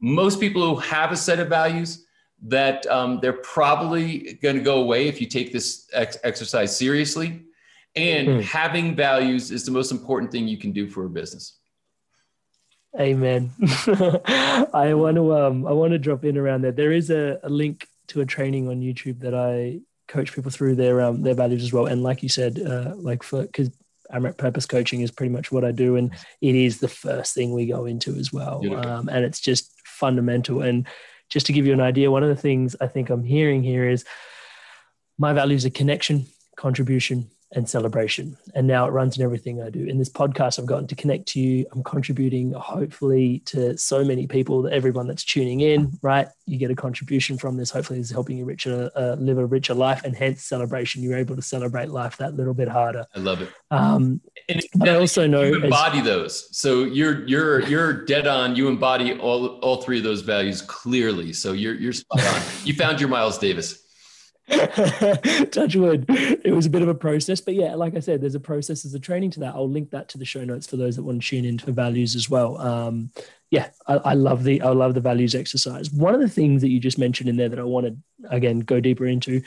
most people who have a set of values that um, they're probably going to go away if you take this ex- exercise seriously. And mm. having values is the most important thing you can do for a business. Amen. [LAUGHS] I want to um, I want to drop in around there. There is a, a link to a training on YouTube that I coach people through their um, their values as well. And like you said, uh, like for because Purpose Coaching is pretty much what I do, and it is the first thing we go into as well. Um, and it's just fundamental. And just to give you an idea, one of the things I think I'm hearing here is my values are connection, contribution, and celebration. And now it runs in everything I do. In this podcast, I've gotten to connect to you. I'm contributing, hopefully, to so many people, that everyone that's tuning in, right? You get a contribution from this. Hopefully, it's helping you richer, uh, live a richer life, and hence celebration. You're able to celebrate life that little bit harder. I love it. Um, and but I also know you embody as, those. So you're you're you're dead on. You embody all all three of those values clearly. So you're you're spot on. you found your Miles Davis. [LAUGHS] touch wood it was a bit of a process but yeah like i said there's a process there's a training to that i'll link that to the show notes for those that want to tune in for values as well um, yeah I, I, love the i love the values exercise one of the things that you just mentioned in there that i want to again go deeper into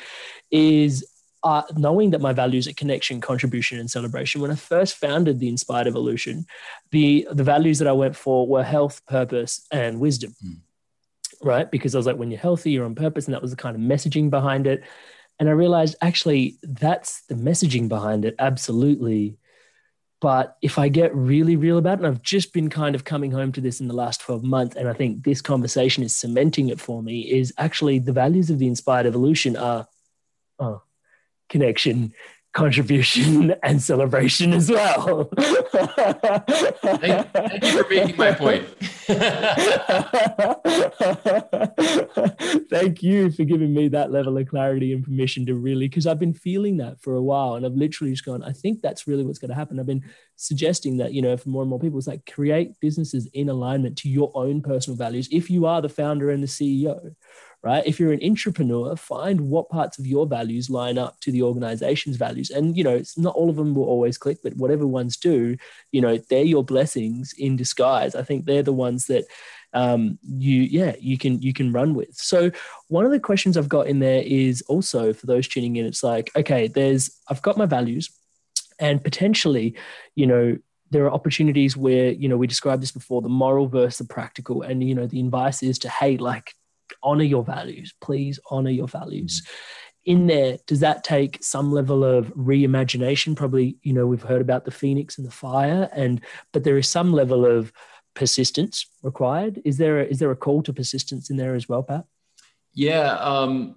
is uh, knowing that my values are connection, contribution, and celebration. When I first founded the Inspired Evolution, the the values that I went for were health, purpose, and wisdom. Mm right? Because I was like, when you're healthy, you're on purpose. And that was the kind of messaging behind it. And I realized actually that's the messaging behind it. Absolutely. But if I get really real about it, and I've just been kind of coming home to this in the last 12 months, and I think this conversation is cementing it for me, is actually the values of the inspired evolution are oh, connection, contribution [LAUGHS] and celebration as well. thank, thank, you for making my point. [LAUGHS] thank you for giving me that level of clarity and permission to really, because I've been feeling that for a while and I've literally just gone, I think that's really what's going to happen. I've been suggesting that, you know, for more and more people, it's like create businesses in alignment to your own personal values if you are the founder and the CEO right? If you're an entrepreneur, find what parts of your values line up to the organization's values. And, you know, it's not all of them will always click, but whatever ones do, you know, they're your blessings in disguise. I think they're the ones that um, you, yeah, you can, you can run with. So one of the questions I've got in there is also for those tuning in, it's like, okay, there's, I've got my values and potentially, you know, there are opportunities where you know we described this before the moral versus the practical and you know the advice is to hey like honor your values. Please honor your values. In there, does that take some level of reimagination? Probably, you know, we've heard about the phoenix and the fire, and but there is some level of persistence required. Is there a, is there a call to persistence in there as well, Pat? Yeah, um,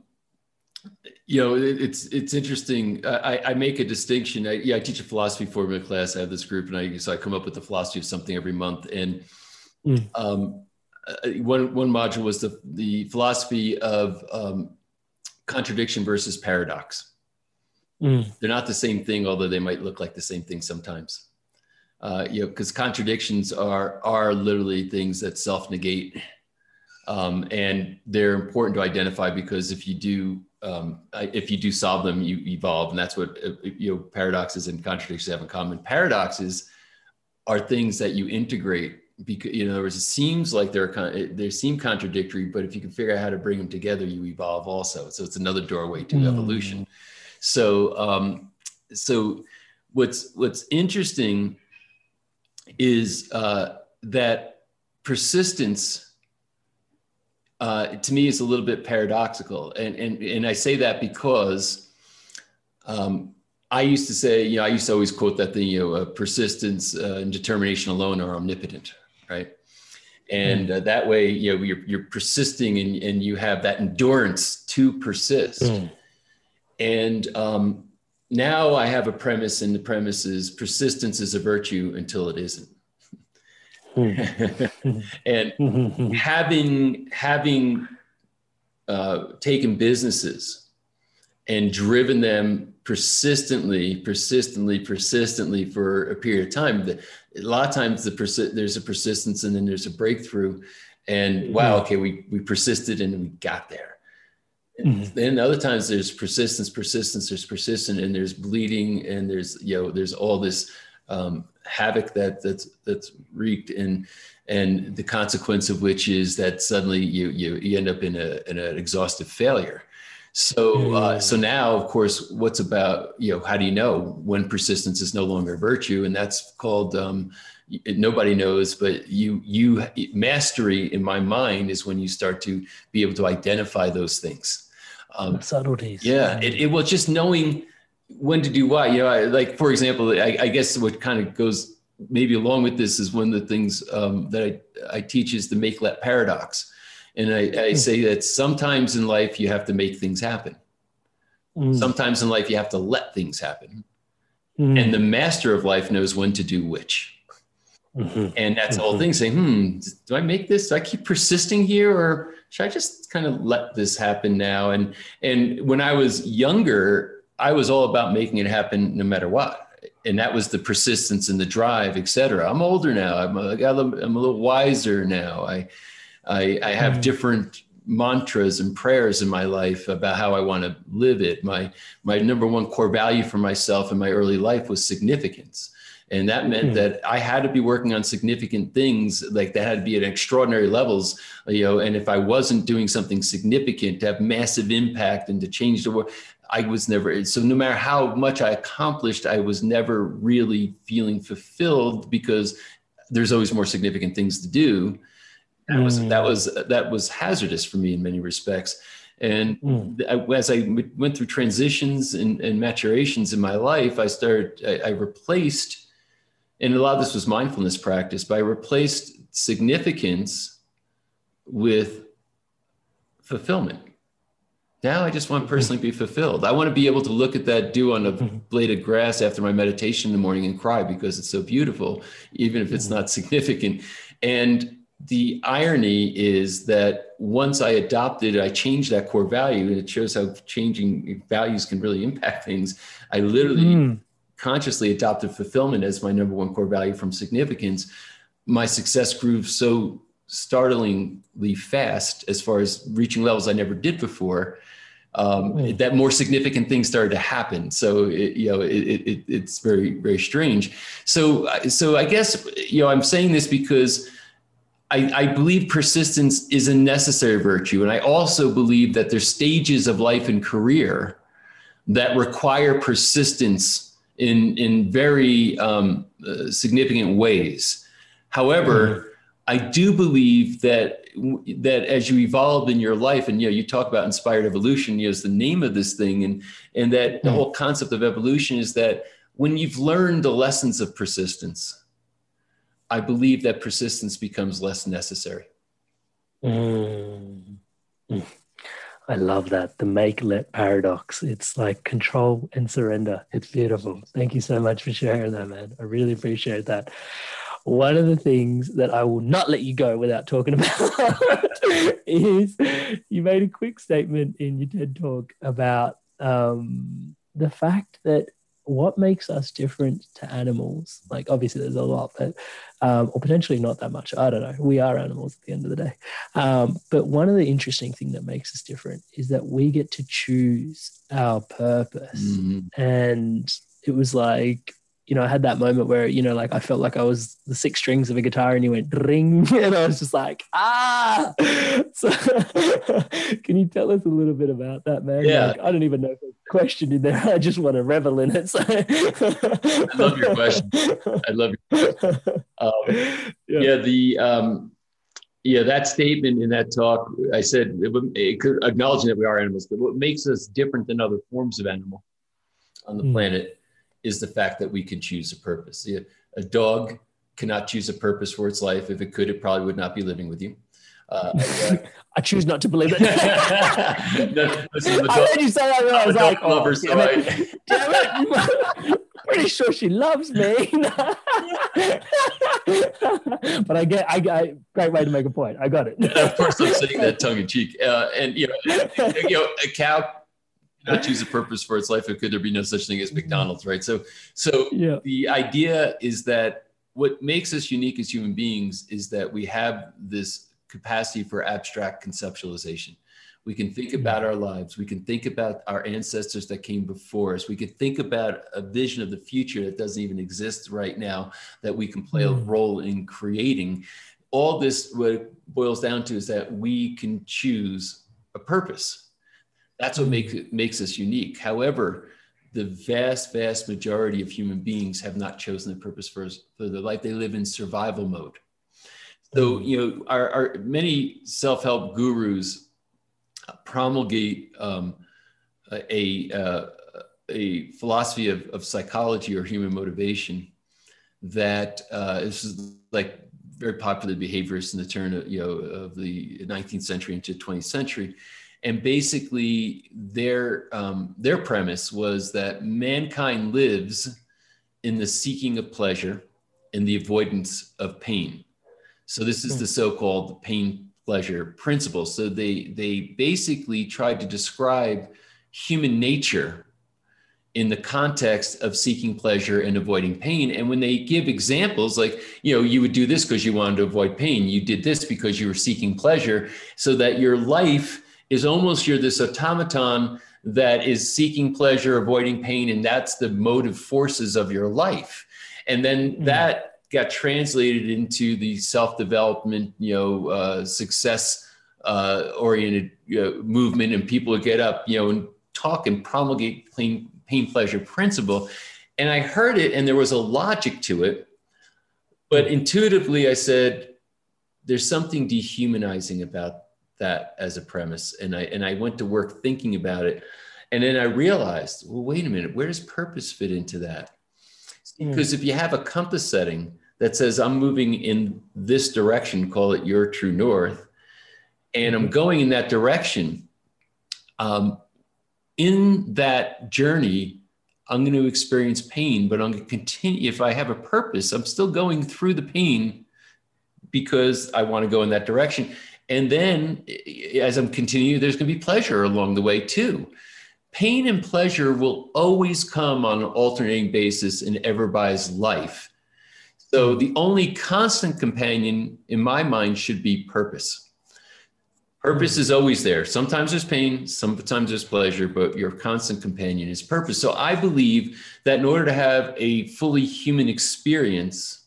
you know, it, it's it's interesting. I, I make a distinction. I, yeah, I teach a philosophy formula class. I have this group, and I so I come up with the philosophy of something every month, and mm. um, uh, one one module was the the philosophy of um, contradiction versus paradox. Mm. They're not the same thing, although they might look like the same thing sometimes. Uh, you know, because contradictions are are literally things that self negate, um, and they're important to identify because if you do um, if you do solve them, you evolve, and that's what uh, you know paradoxes and contradictions have in common. Paradoxes are things that you integrate because you know, it seems like they're kind they seem contradictory, but if you can figure out how to bring them together, you evolve also. So it's another doorway to mm. evolution. So um, so what's what's interesting is uh, that persistence uh, to me is a little bit paradoxical, and and and I say that because um, I used to say, you know, I used to always quote that the you know, uh, persistence uh, and determination alone are omnipotent, right? And mm. uh, that way, you know, you're, you're persisting and, and you have that endurance to persist. Mm. And um, now I have a premise, and the premise is persistence is a virtue until it isn't. Mm. [LAUGHS] [LAUGHS] and having having uh, taken businesses and driven them persistently, persistently, persistently for a period of time. The, a lot of times the persi- there's a persistence and then there's a breakthrough. And wow, mm-hmm. okay, we, we persisted and we got there. Mm-hmm. Then other times there's persistence, persistence, there's persistent and there's bleeding and there's, you know, there's all this um, havoc that that's, that's wreaked and, and the consequence of which is that suddenly you, you, you end up in a, in an exhaustive failure. So, uh, so now, of course, what's about you know how do you know when persistence is no longer a virtue, and that's called um, nobody knows, but you you mastery in my mind is when you start to be able to identify those things. Um, subtleties. Yeah, it, it was just knowing when to do what. You know, I, like for example, I, I guess what kind of goes maybe along with this is one of the things um, that I, I teach is the make let paradox and I, I hmm. say that sometimes in life you have to make things happen. Mm. Sometimes in life you have to let things happen. Mm. And the master of life knows when to do which. Mm-hmm. And that's the whole thing saying, hmm, do I make this? Do I keep persisting here or should I just kind of let this happen now? And and when I was younger, I was all about making it happen no matter what. And that was the persistence and the drive, et cetera. I'm older now. I'm a, I'm a little wiser now. I I, I have mm. different mantras and prayers in my life about how I want to live it. My my number one core value for myself in my early life was significance. And that meant mm. that I had to be working on significant things, like that had to be at extraordinary levels, you know. And if I wasn't doing something significant to have massive impact and to change the world, I was never. So no matter how much I accomplished, I was never really feeling fulfilled because there's always more significant things to do that was that mm. was that was hazardous for me in many respects and mm. as i went through transitions and, and, maturations in my life i started I, I, replaced and a lot of this was mindfulness practice but i replaced significance with fulfillment now I just want to personally be fulfilled. I want to be able to look at that dew on a blade of grass after my meditation in the morning and cry because it's so beautiful, even if it's not significant. And the irony is that once I adopted, I changed that core value, and it shows how changing values can really impact things. I literally mm. consciously adopted fulfillment as my number one core value from significance. My success grew so startlingly fast as far as reaching levels I never did before. Um, mm. That more significant things started to happen. So it, you know it, it, it's very very strange. So so I guess you know I'm saying this because I, I believe persistence is a necessary virtue, and I also believe that there's stages of life and career that require persistence in in very um, uh, significant ways. However. Mm I do believe that that as you evolve in your life, and you know, you talk about inspired evolution, you know, is the name of this thing, and and that the hmm. whole concept of evolution is that when you've learned the lessons of persistence, I believe that persistence becomes less necessary. Mm. I love that. The make let paradox. It's like control and surrender. It's beautiful. Thank you so much for sharing that, man. I really appreciate that one of the things that I will not let you go without talking [LAUGHS] about is you made a quick statement in your TED talk about um, the fact that what makes us different to animals, like obviously there's a lot, but um, or potentially not that much. I don't know. We are animals at the end of the day. Um, but one of the interesting things that makes us different is that we get to choose our purpose. Mm-hmm. And it was like you know, I had that moment where, you know, like I felt like I was the six strings of a guitar and he went ring. [LAUGHS] And I was just like, ah. [LAUGHS] So [LAUGHS] can you tell us a little bit about that, man? Yeah. Like, I don't even know if there's a question in there. I just want to revel in it. So. I love your question. I love your um, yeah. yeah. the, um, yeah, that statement in that talk, I said, it, it, acknowledging that we are animals, but what makes us different than other forms of animal on the mm. planet is the fact that we can choose a purpose. A dog cannot choose a purpose for its life. If it could, it probably would not be living with you. Uh, [LAUGHS] I choose not to believe it. [LAUGHS] no, listen, I heard you say that, and I was like, "Oh, damn it. [LAUGHS] damn it. pretty sure she loves me." but I get, I, I, great way to make a point. I got it. of course, I'm saying that tongue in cheek, uh, and you know, you know, a cow not choose a purpose for its life, or could there be no such thing as McDonald's, right? So, so yeah. the idea is that what makes us unique as human beings is that we have this capacity for abstract conceptualization. We can think about our lives. We can think about our ancestors that came before us. We can think about a vision of the future that doesn't even exist right now that we can play a hmm. role in creating. All this, what it boils down to is that we can choose a purpose that's what makes makes us unique. However, the vast, vast majority of human beings have not chosen the purpose for, for their life. They live in survival mode. So, you know, our, our many self-help gurus promulgate um, a, uh, a philosophy of, of psychology or human motivation that uh, is like very popular behaviorists in the turn of, you know, of the 19th century into 20th century and basically their um, their premise was that mankind lives in the seeking of pleasure and the avoidance of pain. So this is the so-called pain pleasure principle. So they they basically tried to describe human nature in the context of seeking pleasure and avoiding pain. And when they give examples like you know you would do this because you wanted to avoid pain. You did this because you were seeking pleasure so that your life is almost you're this automaton that is seeking pleasure, avoiding pain, and that's the motive forces of your life. And then mm-hmm. that got translated into the self-development, you know, uh, success uh, oriented you know, movement, and people get up, you know, and talk and promulgate pain, pain pleasure principle. And I heard it, and there was a logic to it, but intuitively I said, "There's something dehumanizing about that as a premise and i and i went to work thinking about it and then i realized well wait a minute where does purpose fit into that mm. because if you have a compass setting that says i'm moving in this direction call it your true north and i'm mm-hmm. going in that direction Um, in that journey, I'm going to experience pain, but I'm going to continue. If I have a purpose, I'm still going through the pain because I want to go in that direction. And then as I'm continuing, there's going to be pleasure along the way too. Pain and pleasure will always come on an alternating basis in everybody's life. So the only constant companion in my mind should be purpose. Purpose is always there. Sometimes there's pain, sometimes there's pleasure, but your constant companion is purpose. So I believe that in order to have a fully human experience,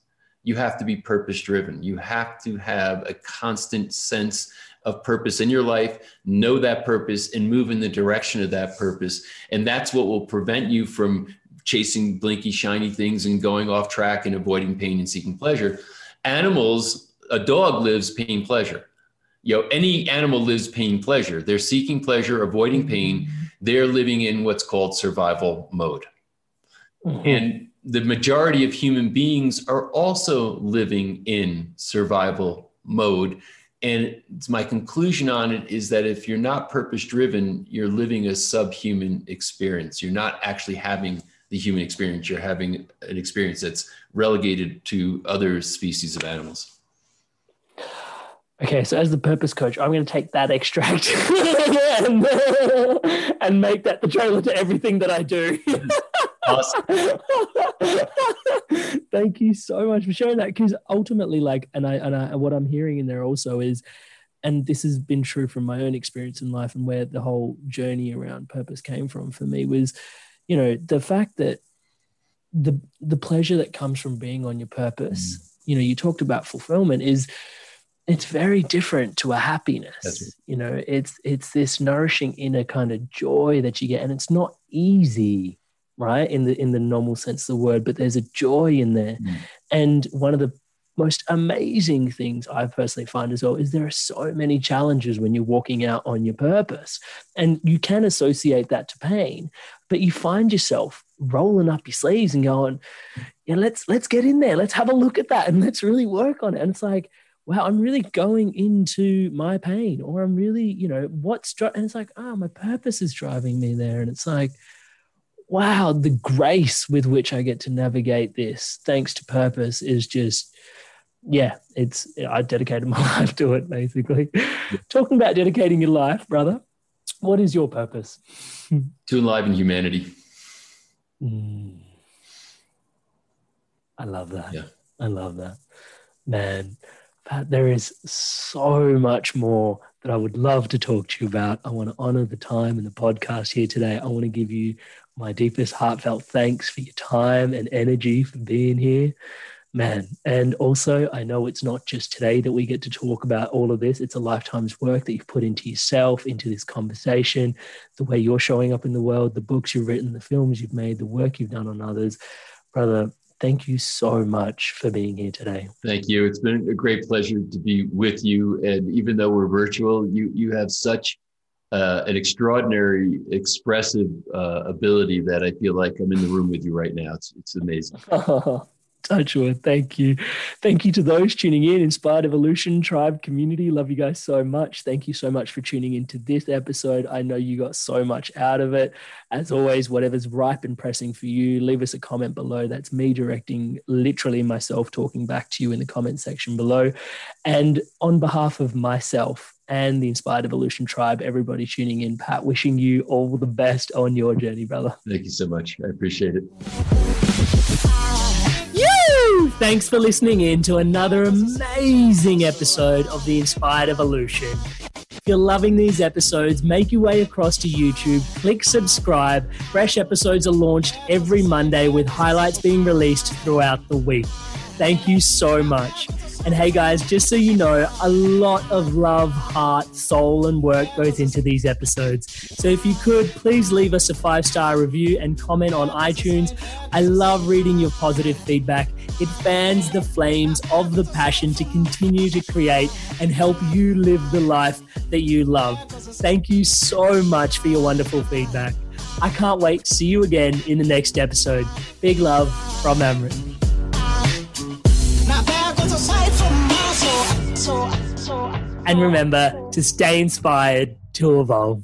you have to be purpose driven. You have to have a constant sense of purpose in your life, know that purpose, and move in the direction of that purpose. And that's what will prevent you from chasing blinky, shiny things and going off track and avoiding pain and seeking pleasure. Animals, a dog lives pain, pleasure. You know, any animal lives pain, pleasure. They're seeking pleasure, avoiding pain. They're living in what's called survival mode. Mm-hmm. And the majority of human beings are also living in survival mode. And my conclusion on it is that if you're not purpose driven, you're living a subhuman experience. You're not actually having the human experience, you're having an experience that's relegated to other species of animals. Okay, so as the purpose coach, I'm going to take that extract [LAUGHS] and, and make that the trailer to everything that I do. awesome. [LAUGHS] [LAUGHS] Thank you so much for sharing that. Because ultimately, like, and I and I, what I'm hearing in there also is, and this has been true from my own experience in life and where the whole journey around purpose came from for me was, you know, the fact that the the pleasure that comes from being on your purpose. Mm. You know, you talked about fulfillment is it's very different to a happiness right. you know it's it's this nourishing inner kind of joy that you get and it's not easy right in the in the normal sense of the word but there's a joy in there mm. and one of the most amazing things I personally find as well is there are so many challenges when you're walking out on your purpose. And you can associate that to pain, but you find yourself rolling up your sleeves and going, yeah, let's let's get in there. Let's have a look at that and let's really work on it. And it's like, wow, I'm really going into my pain, or I'm really, you know, what's dri-? and it's like, oh, my purpose is driving me there. And it's like, wow, the grace with which I get to navigate this, thanks to purpose, is just, yeah, it's, I dedicated [LAUGHS] my life to it, basically. [LAUGHS] Talking about dedicating your life, brother, what is your purpose? [LAUGHS] to enliven humanity. Mm. I love that. Yeah. I love that. Man, Pat, there is so much more that I would love to talk to you about. I want to honor the time and the podcast here today. I want to give you my deepest heartfelt thanks for your time and energy for being here. Man, and also, I know it's not just today that we get to talk about all of this. It's a lifetime's work that you've put into yourself, into this conversation, the way you're showing up in the world, the books you've written, the films you've made, the work you've done on others. Brother, thank you so much for being here today. Thank you. It's been a great pleasure to be with you. And even though we're virtual, you you have such uh, an extraordinary expressive uh, ability that I feel like I'm in the room with you right now. It's it's amazing. [LAUGHS] Touchwood. Thank you. Thank you to those tuning in, Inspired Evolution Tribe community. Love you guys so much. Thank you so much for tuning into this episode. I know you got so much out of it. As always, whatever's ripe and pressing for you, leave us a comment below. That's me directing literally myself talking back to you in the comment section below. And on behalf of myself, and the Inspired Evolution Tribe, everybody tuning in. Pat, wishing you all the best on your journey, brother. Thank you so much. I appreciate it. Thanks for listening in to another amazing episode of the Inspired Evolution. If you're loving these episodes, make your way across to YouTube, click subscribe. Fresh episodes are launched every Monday with highlights being released throughout the week. Thank you so much. And hey, guys, just so you know, a lot of love, heart, soul, and work goes into these episodes. So if you could, please leave us a five star review and comment on iTunes. I love reading your positive feedback. It fans the flames of the passion to continue to create and help you live the life that you love. Thank you so much for your wonderful feedback. I can't wait to see you again in the next episode. Big love from Amrit. And remember to stay inspired to evolve.